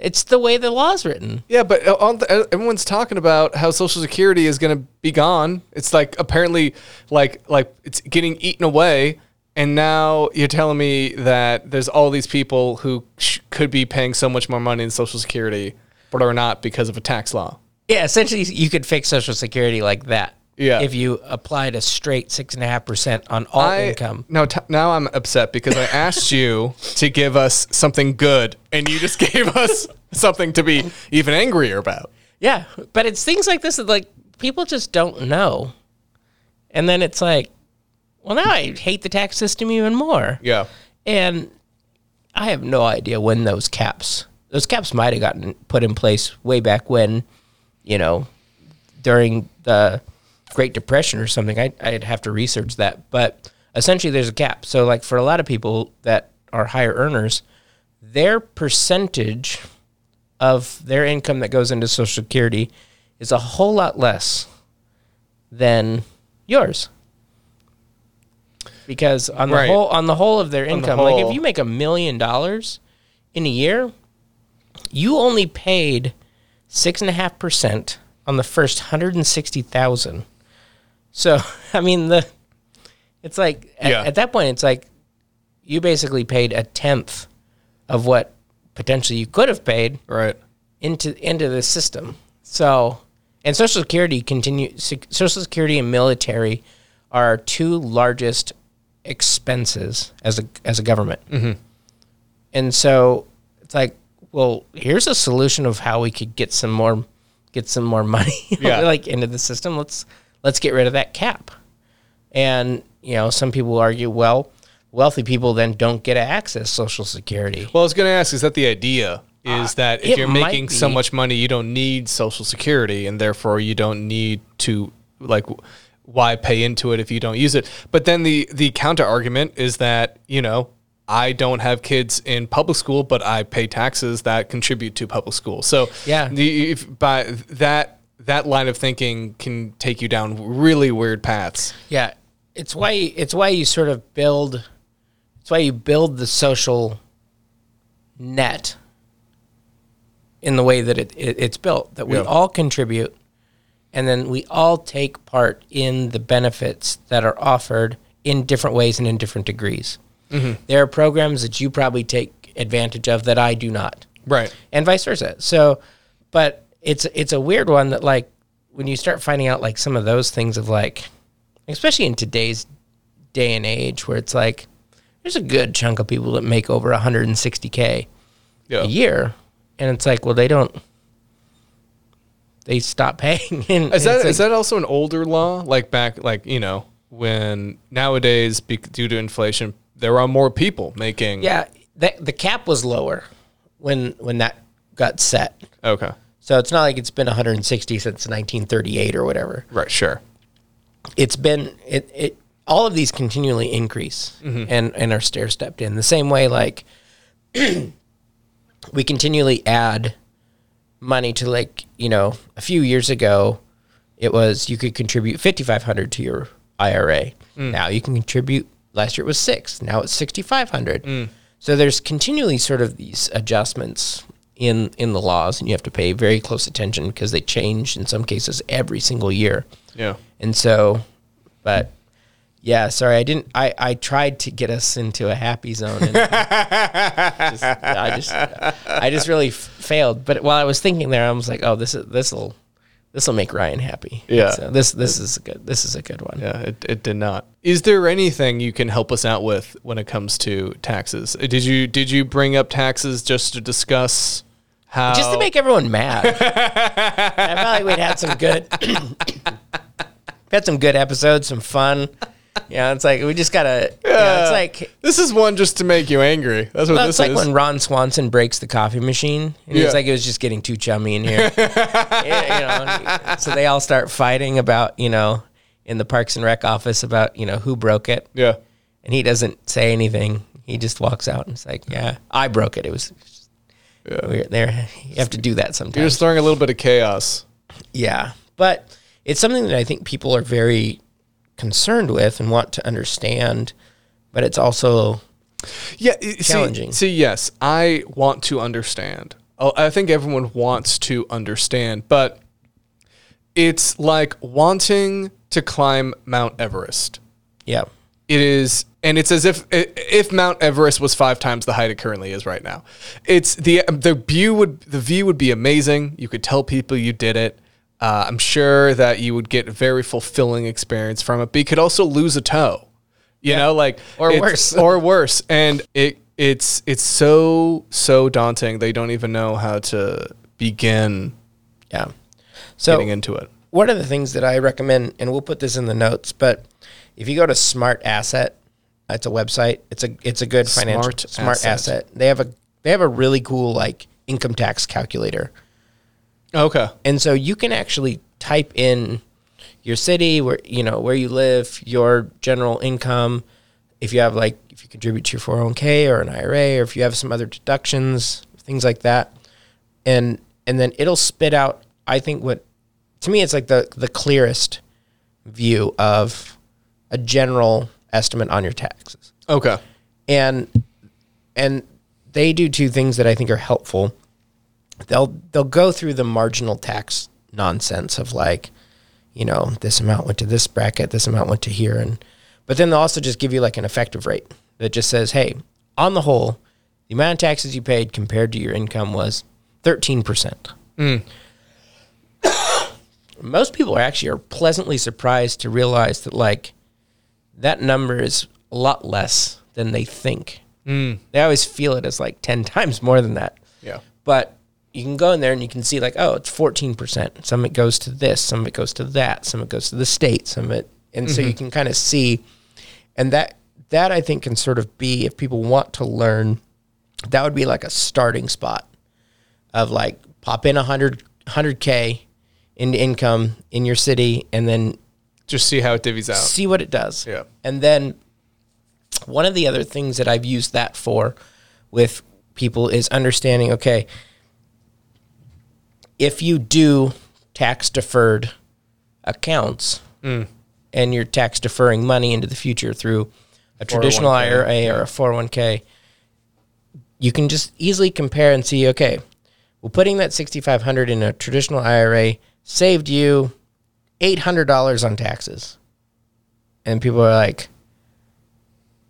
it's the way the law's written. Yeah, but uh, all the, uh, everyone's talking about how Social Security is going to be gone. It's like apparently, like like it's getting eaten away, and now you're telling me that there's all these people who sh- could be paying so much more money in Social Security, but are not because of a tax law. Yeah, essentially you could fix social security like that. Yeah. If you applied a straight six and a half percent on all I, income. No, t- now I'm upset because I asked you to give us something good, and you just gave us something to be even angrier about. Yeah. But it's things like this that like people just don't know. And then it's like, well now I hate the tax system even more. Yeah. And I have no idea when those caps, those caps might have gotten put in place way back when, you know, during the Great Depression or something. I, I'd have to research that. But essentially, there's a cap. So, like, for a lot of people that are higher earners, their percentage of their income that goes into Social Security is a whole lot less than yours. Because on the Right. whole on the whole of their the income, like if you make a million dollars in a year, you only paid six and a half percent on the first hundred and sixty thousand. So I mean the it's like at, Yeah. at that point it's like you basically paid a tenth of what potentially you could have paid Right. into into the system. So, and Social Security continue. Social Security and military are our two largest expenses as a as a government. Mm-hmm. And so it's like, well, here's a solution of how we could get some more get some more money Yeah. like into the system. Let's let's get rid of that cap. And you know, some people argue, well, wealthy people then don't get to access Social Security. Well, I was going to ask, is that the idea? Is that if Uh, you're making so much money, you don't need Social Security, and therefore you don't need to like why pay into it if you don't use it? But then the the counter argument is that you know I don't have kids in public school, but I pay taxes that contribute to public school. So Yeah. the, if by that that line of thinking can take you down really weird paths. Yeah, it's why it's why you sort of build. It's why you build the social net in the way that it, it it's built. That we Yeah. all contribute, and then we all take part in the benefits that are offered in different ways and in different degrees. Mm-hmm. There are programs that you probably take advantage of that I do not Right. and vice versa. So, but it's it's a weird one that like when you start finding out like some of those things of like, especially in today's day and age where it's like there's a good chunk of people that make over 160k Yeah. a year, and it's like well they don't they stop paying. And Is that it's is that also an older law? Like back, like you know, when nowadays, be, due to inflation, there are more people making. yeah? The, the cap was lower when when that got set. Okay. So it's not like it's been 160 since 1938 or whatever. Right. Sure. It's been it it all of these continually increase mm-hmm. and and are stair stepped in the same way like we continually add money to like you know a few years ago it was you could contribute 5500 to your IRA mm. now you can contribute last year it was 6 now it's 6500 mm. so there's continually sort of these adjustments in in the laws and you have to pay very close attention because they change in some cases every single year Yeah. and so, but yeah, sorry, I didn't. I, I tried to get us into a happy zone, and just, I just I just really f- failed. But while I was thinking there, I was like, oh, this is this will this will make Ryan happy. Yeah. So this this is a good this is a good one. Yeah. It, it did not. Is there anything you can help us out with when it comes to taxes? Did you did you bring up taxes just to discuss how? Just to make everyone mad. I felt like we'd had some good, we had some good episodes, some fun. Yeah, it's like we just gotta. Know, it's like this is one just to make you angry. That's what Well, this it's like is. when Ron Swanson breaks the coffee machine, and Yeah. it's like it was just getting too chummy in here. Yeah, you know, so they all start fighting about you know in the Parks and Rec office about you know who broke it, yeah. and he doesn't say anything. He just walks out and it's like, yeah, I broke it. It was Yeah. weird. There, you have to do that sometimes. You're just throwing a little bit of chaos. Yeah, but it's something that I think people are very concerned with and want to understand. But it's also Yeah, i- see- Challenging. See, yes, I want to understand. Oh, I think everyone wants to understand, but it's like wanting to climb Mount Everest. yeah, It is, and it's as if if Mount Everest was five times the height it currently is right now. It's the the view would the view would be amazing. You could tell people you did it. Uh, I'm sure that you would get a very fulfilling experience from it, but you could also lose a toe. You know, like Or worse. or worse. And it it's it's so so daunting. They don't even know how to begin yeah. So getting into it. one of the things that I recommend, and we'll put this in the notes, but if you go to Smart Asset, it's a website. It's a it's a good financial Smart Smart Asset. Asset. They have a they have a really cool like income tax calculator, Okay. and so you can actually type in your city where you know where you live, your general income, if you have like if you contribute to your 401k or an IRA, or if you have some other deductions, things like that, and and then it'll spit out. I think what to me it's like the the clearest view of a general estimate on your taxes Okay. and and they do two things that I think are helpful. They'll they'll go through the marginal tax nonsense of like, you know, this amount went to this bracket, this amount went to here, and but then they'll also just give you like an effective rate that just says, hey, on the whole, the amount of taxes you paid compared to your income was thirteen percent. Hmm. Most people are actually are pleasantly surprised to realize that like that number is a lot less than they think. Mm. They always feel it as like 10 times more than that. Yeah. But you can go in there and you can see like, oh, it's 14%. Some of it goes to this, some of it goes to that, some of it goes to the state, some of it. And so you mm-hmm. can kind of see. And that, that I think can sort of be, if people want to learn, that would be like a starting spot of like pop in a hundred, 100K into income in your city and then Just see how it divvies out. see what it does. Yeah. And then one of the other things that I've used that for with people is understanding okay, if you do tax deferred accounts Mm. and you're tax deferring money into the future through a traditional 401k, IRA or a 401k, you can just easily compare and see okay, well, putting that 6500 in a traditional IRA saved you $800 on taxes. And people are like,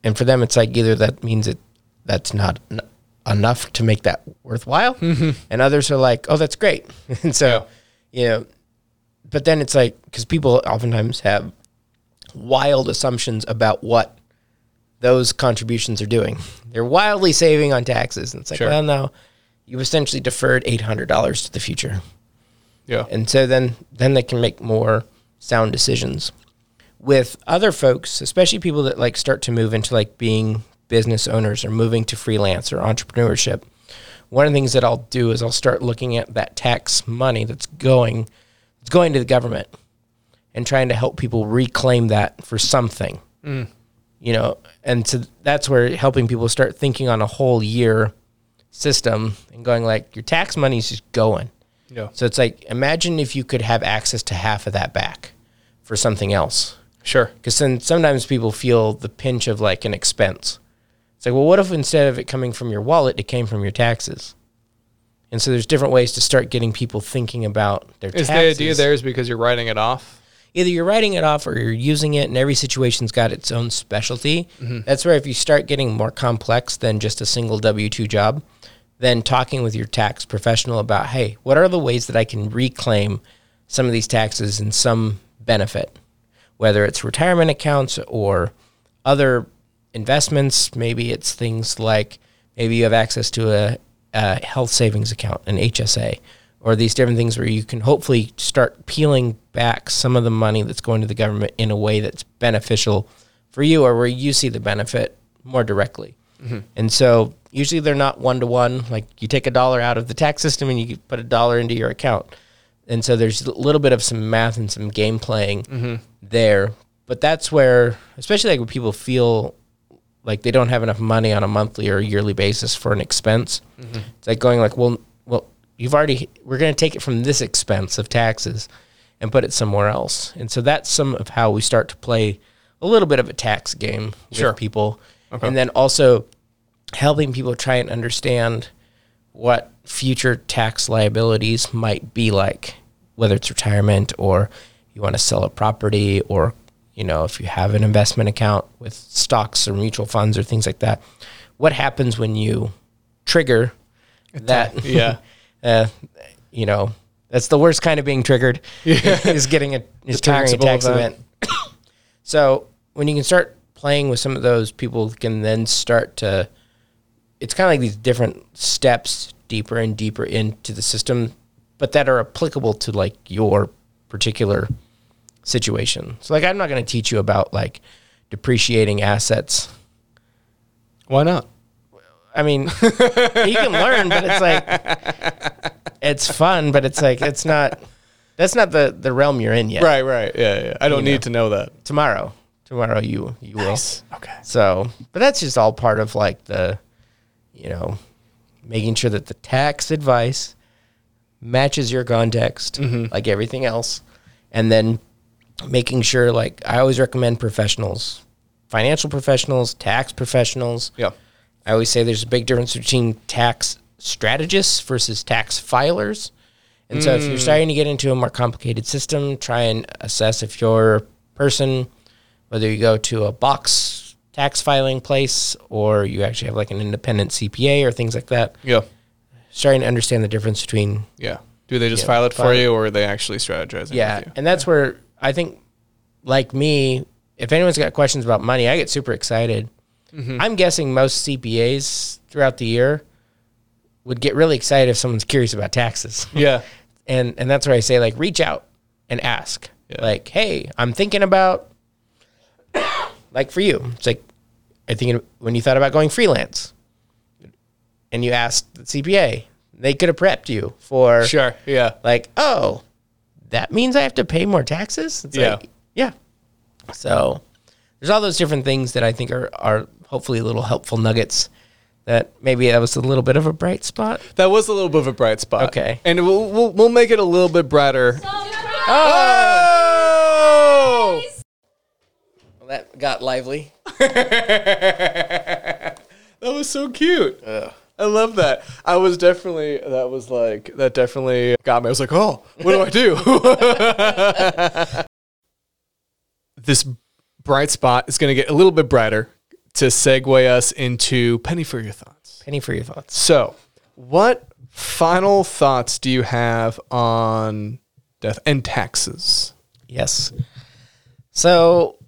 and for them, it's like either that means it that's not n- enough to make that worthwhile, mm-hmm. and others are like, oh, that's great. and so, you know, but then it's like because people oftentimes have wild assumptions about what those contributions are doing. They're wildly saving on taxes, and it's like, Sure. well, no, you've essentially deferred eight hundred dollars to the future. Yeah. And so then then they can make more sound decisions. With other folks, especially people that like start to move into like being business owners or moving to freelance or entrepreneurship, one of the things that I'll do is I'll start looking at that tax money that's going it's going to the government and trying to help people reclaim that for something. Mm. You know, and so that's where helping people start thinking on a whole year system and going like your tax money's just going. Yeah. So it's like imagine if you could have access to half of that back for something else. Sure. Because then sometimes people feel the pinch of like an expense. It's like, well, what if instead of it coming from your wallet, it came from your taxes? And so there's different ways to start getting people thinking about their Is taxes. the idea there is because you're writing it off? Either you're writing it off or you're using it, and every situation's got its own specialty. Mm-hmm. That's where if you start getting more complex than just a single W 2 job, then talking with your tax professional about, hey, what are the ways that I can reclaim some of these taxes in some benefit? Whether it's retirement accounts or other investments, maybe it's things like maybe you have access to a, a health savings account, an HSA, or these different things where you can hopefully start peeling back some of the money that's going to the government in a way that's beneficial for you or where you see the benefit more directly. Mm-hmm. And so usually they're not one to one. Like you take a dollar out of the tax system and you put a dollar into your account. And so there's a little bit of some math and some game playing mm-hmm. there. But that's where, especially like when people feel like they don't have enough money on a monthly or yearly basis for an expense, mm-hmm. it's like going like, well, well, you've already, we're going to take it from this expense of taxes and put it somewhere else. And so that's some of how we start to play a little bit of a tax game with Sure. people. And then also helping people try and understand what future tax liabilities might be like, whether it's retirement or you want to sell a property or, you know, if you have an investment account with stocks or mutual funds or things like that. What happens when you trigger that? Yeah. uh, you know, that's the worst kind of being triggered is getting a is triggering a tax event. event. so when you can start playing with some of those, people can then start to. It's kind of like these different steps deeper and deeper into the system, but that are applicable to like your particular situation. So like I'm not going to teach you about like depreciating assets. Why not? I mean, you can learn, but it's like it's fun, but it's like it's not. That's not the the realm you're in yet. Right, right. Yeah, yeah. I don't You need know. to know that. Tomorrow, tomorrow you you will. Okay. So, but that's just all part of like the, you know, making sure that the tax advice matches your context, mm-hmm. like everything else, and then making sure like I always recommend professionals, financial professionals, tax professionals. Yeah. I always say there's a big difference between tax strategists versus tax filers. And so if you're mm. starting to get into a more complicated system, try and assess if your person, whether you go to a box tax filing place or you actually have like an independent CPA or things like that, Yeah. starting to understand the difference between Yeah. Do they just Yeah, file it for file- you or are they actually strategizing yeah, and that's where I think, like me, if anyone's got questions about money, I get super excited. Mm-hmm. I'm guessing most CPAs throughout the year would get really excited if someone's curious about taxes, Yeah. and and that's where I say like reach out and ask, Yeah. like, hey, I'm thinking about, like for you, it's like, I think when you thought about going freelance, and you asked the CPA, they could have prepped you for Sure. Yeah. like, oh, that means I have to pay more taxes? It's Yeah. like, yeah. So there's all those different things that I think are, are hopefully little helpful nuggets that maybe that was a little bit of a bright spot. That was a little bit of a bright spot. Okay. And we'll we'll, we'll make it a little bit brighter. Oh! Well, that got lively. That was so cute. I love that. I was definitely that was like that definitely got me. I was like, "Oh, what do I do?" this bright spot is going to get a little bit brighter to segue us into penny for your thoughts. Penny for your thoughts. So, what final thoughts do you have on death and taxes? Yes. So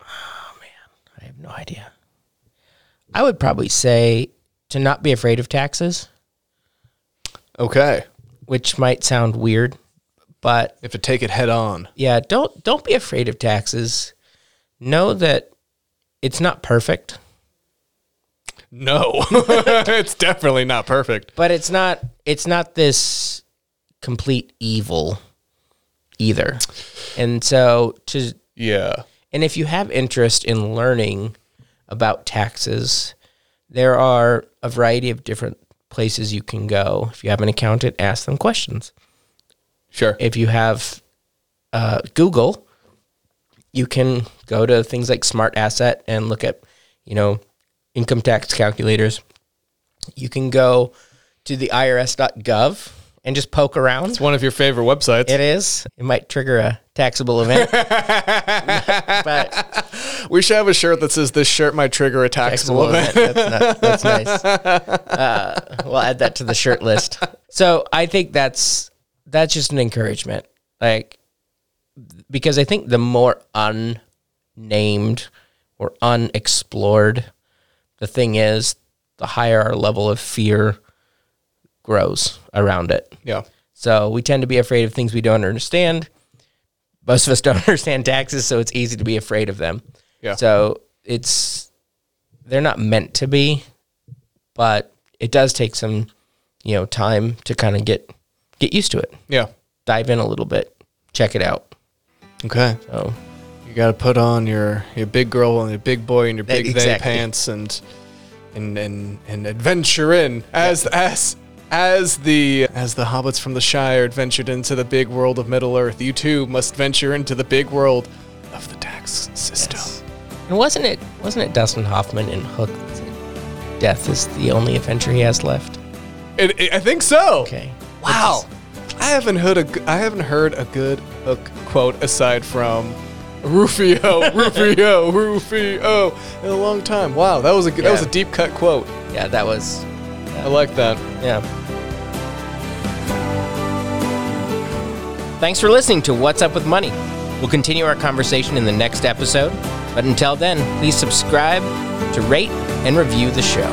Oh man, I have no idea. I would probably say to not be afraid of taxes, Okay. which might sound weird, but If to take it head on. yeah, don't don't be afraid of taxes. Know that it's not perfect, No. it's definitely not perfect. but it's not it's not this complete evil either. And so to Yeah. and if you have interest in learning about taxes, there are a variety of different places you can go. If you have an accountant, ask them questions. Sure. if you have uh, Google, you can go to things like Smart Asset and look at, you know, income tax calculators. You can go to the IRS.gov and just poke around. It's one of your favorite websites. It is. It might trigger a taxable event. but we should have a shirt that says this shirt might trigger a taxable, event. That's, not, that's nice. Uh, we'll add that to the shirt list. So I think that's that's just an encouragement, like because I think the more unnamed or unexplored the thing is, the higher our level of fear grows around it. Yeah. So we tend to be afraid of things we don't understand. Most of us don't understand taxes, so it's easy to be afraid of them. Yeah. So it's they're not meant to be, but it does take some, you know, time to kind of get get used to it. Yeah. Dive in a little bit, check it out. Okay. So You got to put on your your big girl and your big boy and your big they pants and and and and adventure in as as as the as the hobbits from the Shire adventured into the big world of Middle Earth. You too must venture into the big world of the tax system. And wasn't it wasn't it Dustin Hoffman in Hook? Death is the only adventure he has left. It, it- I think so. Okay. Wow. I haven't heard a I haven't heard a good hook quote aside from Rufio, Rufio, Rufio in a long time. Wow, that was a g- that was a deep cut quote. Yeah, that was I like that. Yeah. Thanks for listening to What's Up with Money. We'll continue our conversation in the next episode, but until then, please subscribe to rate and review the show.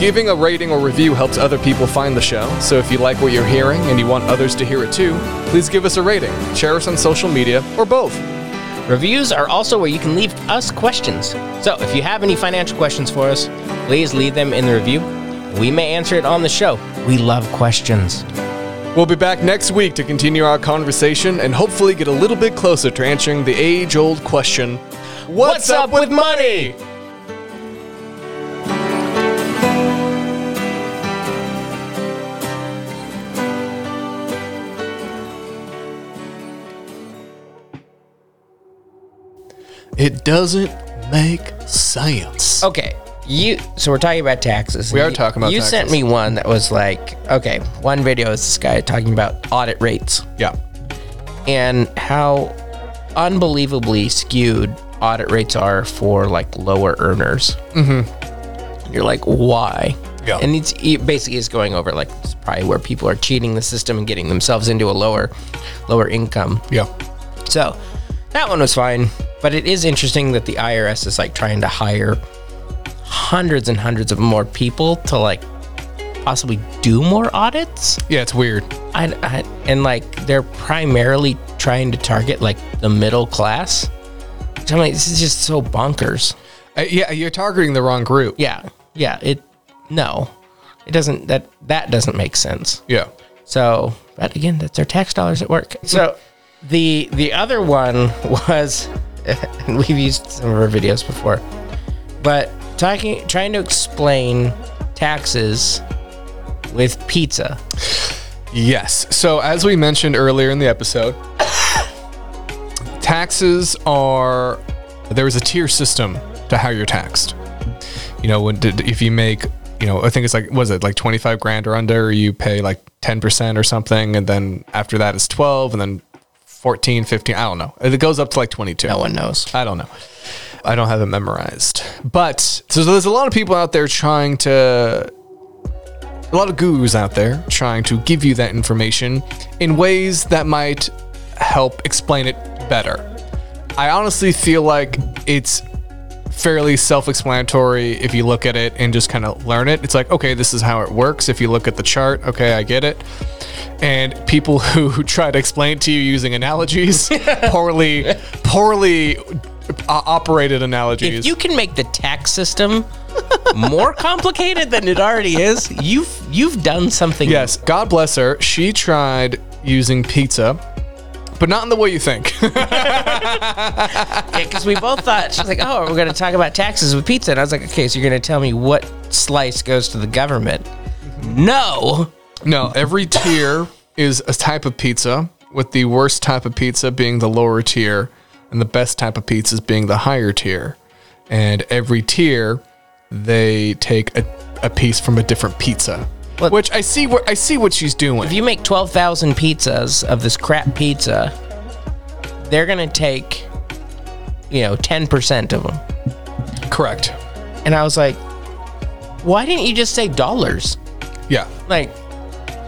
Giving a rating or review helps other people find the show. So if you like what you're hearing and you want others to hear it too, please give us a rating, share us on social media, or both. Reviews are also where you can leave us questions. So if you have any financial questions for us, please leave them in the review. We may answer it on the show. We love questions. We'll be back next week to continue our conversation and hopefully get a little bit closer to answering the age old question What's, up, with money? It doesn't make sense. Okay. You so we're talking about taxes. We are You- talking about You taxes. sent me one that was like, okay, one video is this guy talking about audit rates Yeah. and how unbelievably skewed audit rates are for like lower earners. Mm-hmm. You're like, why? Yeah. And it's he basically is going over like it's probably where people are cheating the system and getting themselves into a lower, lower income. Yeah. So that one was fine, but it is interesting that the IRS is like trying to hire hundreds and hundreds of more people to like possibly do more audits. Yeah, it's weird. I, I, and like they're primarily trying to target like the middle class. I'm this is just so bonkers. Uh, yeah, you're targeting the wrong group. Yeah, yeah. It no, it doesn't. That that doesn't make sense. Yeah. So, but again, that's our tax dollars at work. So, the the other one was, and we've used some of our videos before, but talking trying to explain taxes with pizza. Yes. So, as we mentioned earlier in the episode, taxes are there is a tier system to how you're taxed. You know, when did, if you make, you know, I think it's like was it like 25 grand or under, you pay like 10% or something and then after that it's 12 and then 14, 15, I don't know. It goes up to like 22. No one knows. I don't know. I don't have it memorized. But so there's a lot of people out there trying to a lot of gurus out there trying to give you that information in ways that might help explain it better. I honestly feel like it's fairly self-explanatory if you look at it and just kind of learn it. It's like, okay, this is how it works. If you look at the chart, okay, I get it. And people who, who try to explain to you using analogies, poorly, poorly uh, operated analogies. If you can make the tax system more complicated than it already is, you've you've done something. yes, God bless her. She tried using pizza, but not in the way you think. because we both thought she's like, "Oh, we're going to talk about taxes with pizza," and I was like, "Okay, so you're going to tell me what slice goes to the government?" No, No, every tier is a type of pizza, with the worst type of pizza being the lower tier, and the best type of pizzas being the higher tier. And every tier, they take a, a piece from a different pizza. Well- which I see what I see what she's doing. if you make twelve thousand pizzas of this crap pizza, they're going to take, you know, ten percent of them. Correct. And I was like, "Why didn't you just say dollars?" Yeah. Like,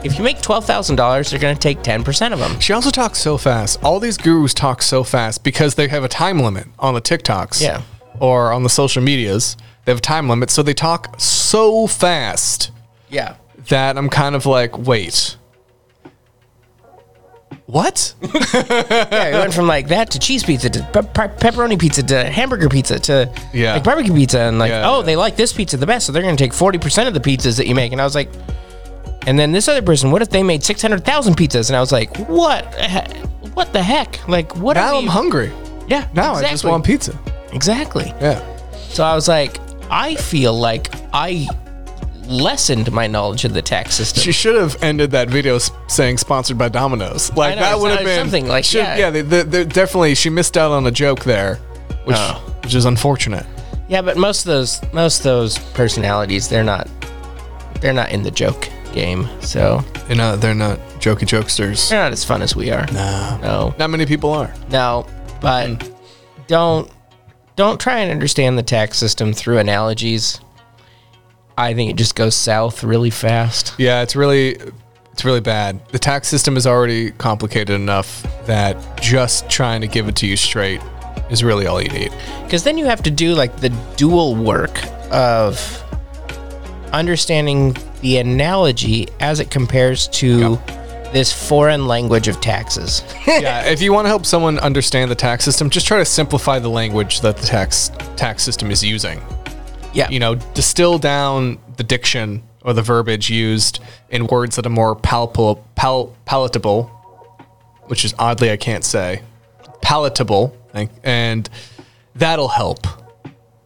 if you make twelve thousand dollars, they're going to take ten percent of them. She also talks so fast. All these gurus talk so fast because they have a time limit on the TikToks. Yeah. Or on the social medias. They have a time limit, so they talk so fast Yeah. That I'm kind of like, wait. What? Yeah, we went from like that to cheese pizza to pe- pe- pepperoni pizza to hamburger pizza to Yeah. like barbecue pizza and like Yeah, oh yeah. they like this pizza the best so they're gonna take forty percent of the pizzas that you make and I was like, and then this other person what if they made six hundred thousand pizzas and I was like what he- what the heck like what now I'm hungry. yeah Now I just exactly. want pizza. exactly Yeah. so I was like I feel like I lessened my knowledge of the tax system She should have ended that video saying sponsored by Domino's. Like know, that would have been something like, should- yeah. yeah. They, they, they definitely she missed out on a joke there, which Oh. which is unfortunate. yeah but most of those most of those personalities they're not they're not in the joke game so You know, they're not jokey jokesters. They're not as fun as we are. No. No, Not many people are. no, but mm. don't don't try and understand the tax system through analogies. I think it just goes south really fast. Yeah, it's really it's really bad. The tax system is already complicated enough that just trying to give it to you straight is really all you need. Because then you have to do like the dual work of understanding the analogy as it compares to this foreign language of taxes. yeah, if you want to help someone understand the tax system, just try to simplify the language that the tax tax system is using. Yeah. You know, distill down the diction or the verbiage used in words that are more palpable, pal- palatable, which is oddly I can't say, palatable, and- that'll help.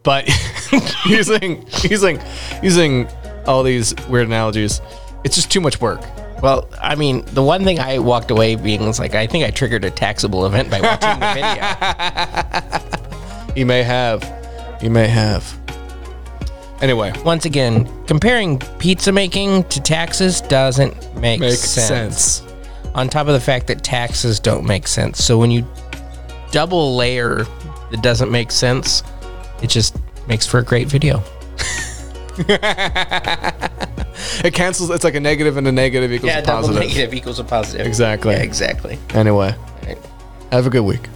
But using using using all these weird analogies, it's just too much work. Well, I mean, the one thing I walked away being was like, I think I triggered a taxable event by watching the video. You may have, you may have. Anyway, Once again, comparing pizza making to taxes doesn't make makes sense. sense. On top of the fact that taxes don't make sense. So when you double layer that doesn't make sense, it just makes for a great video. It cancels. It's like a negative and a negative equals Yeah, a double positive. negative equals a positive. Exactly. Yeah, exactly. Anyway, Right. have a good week.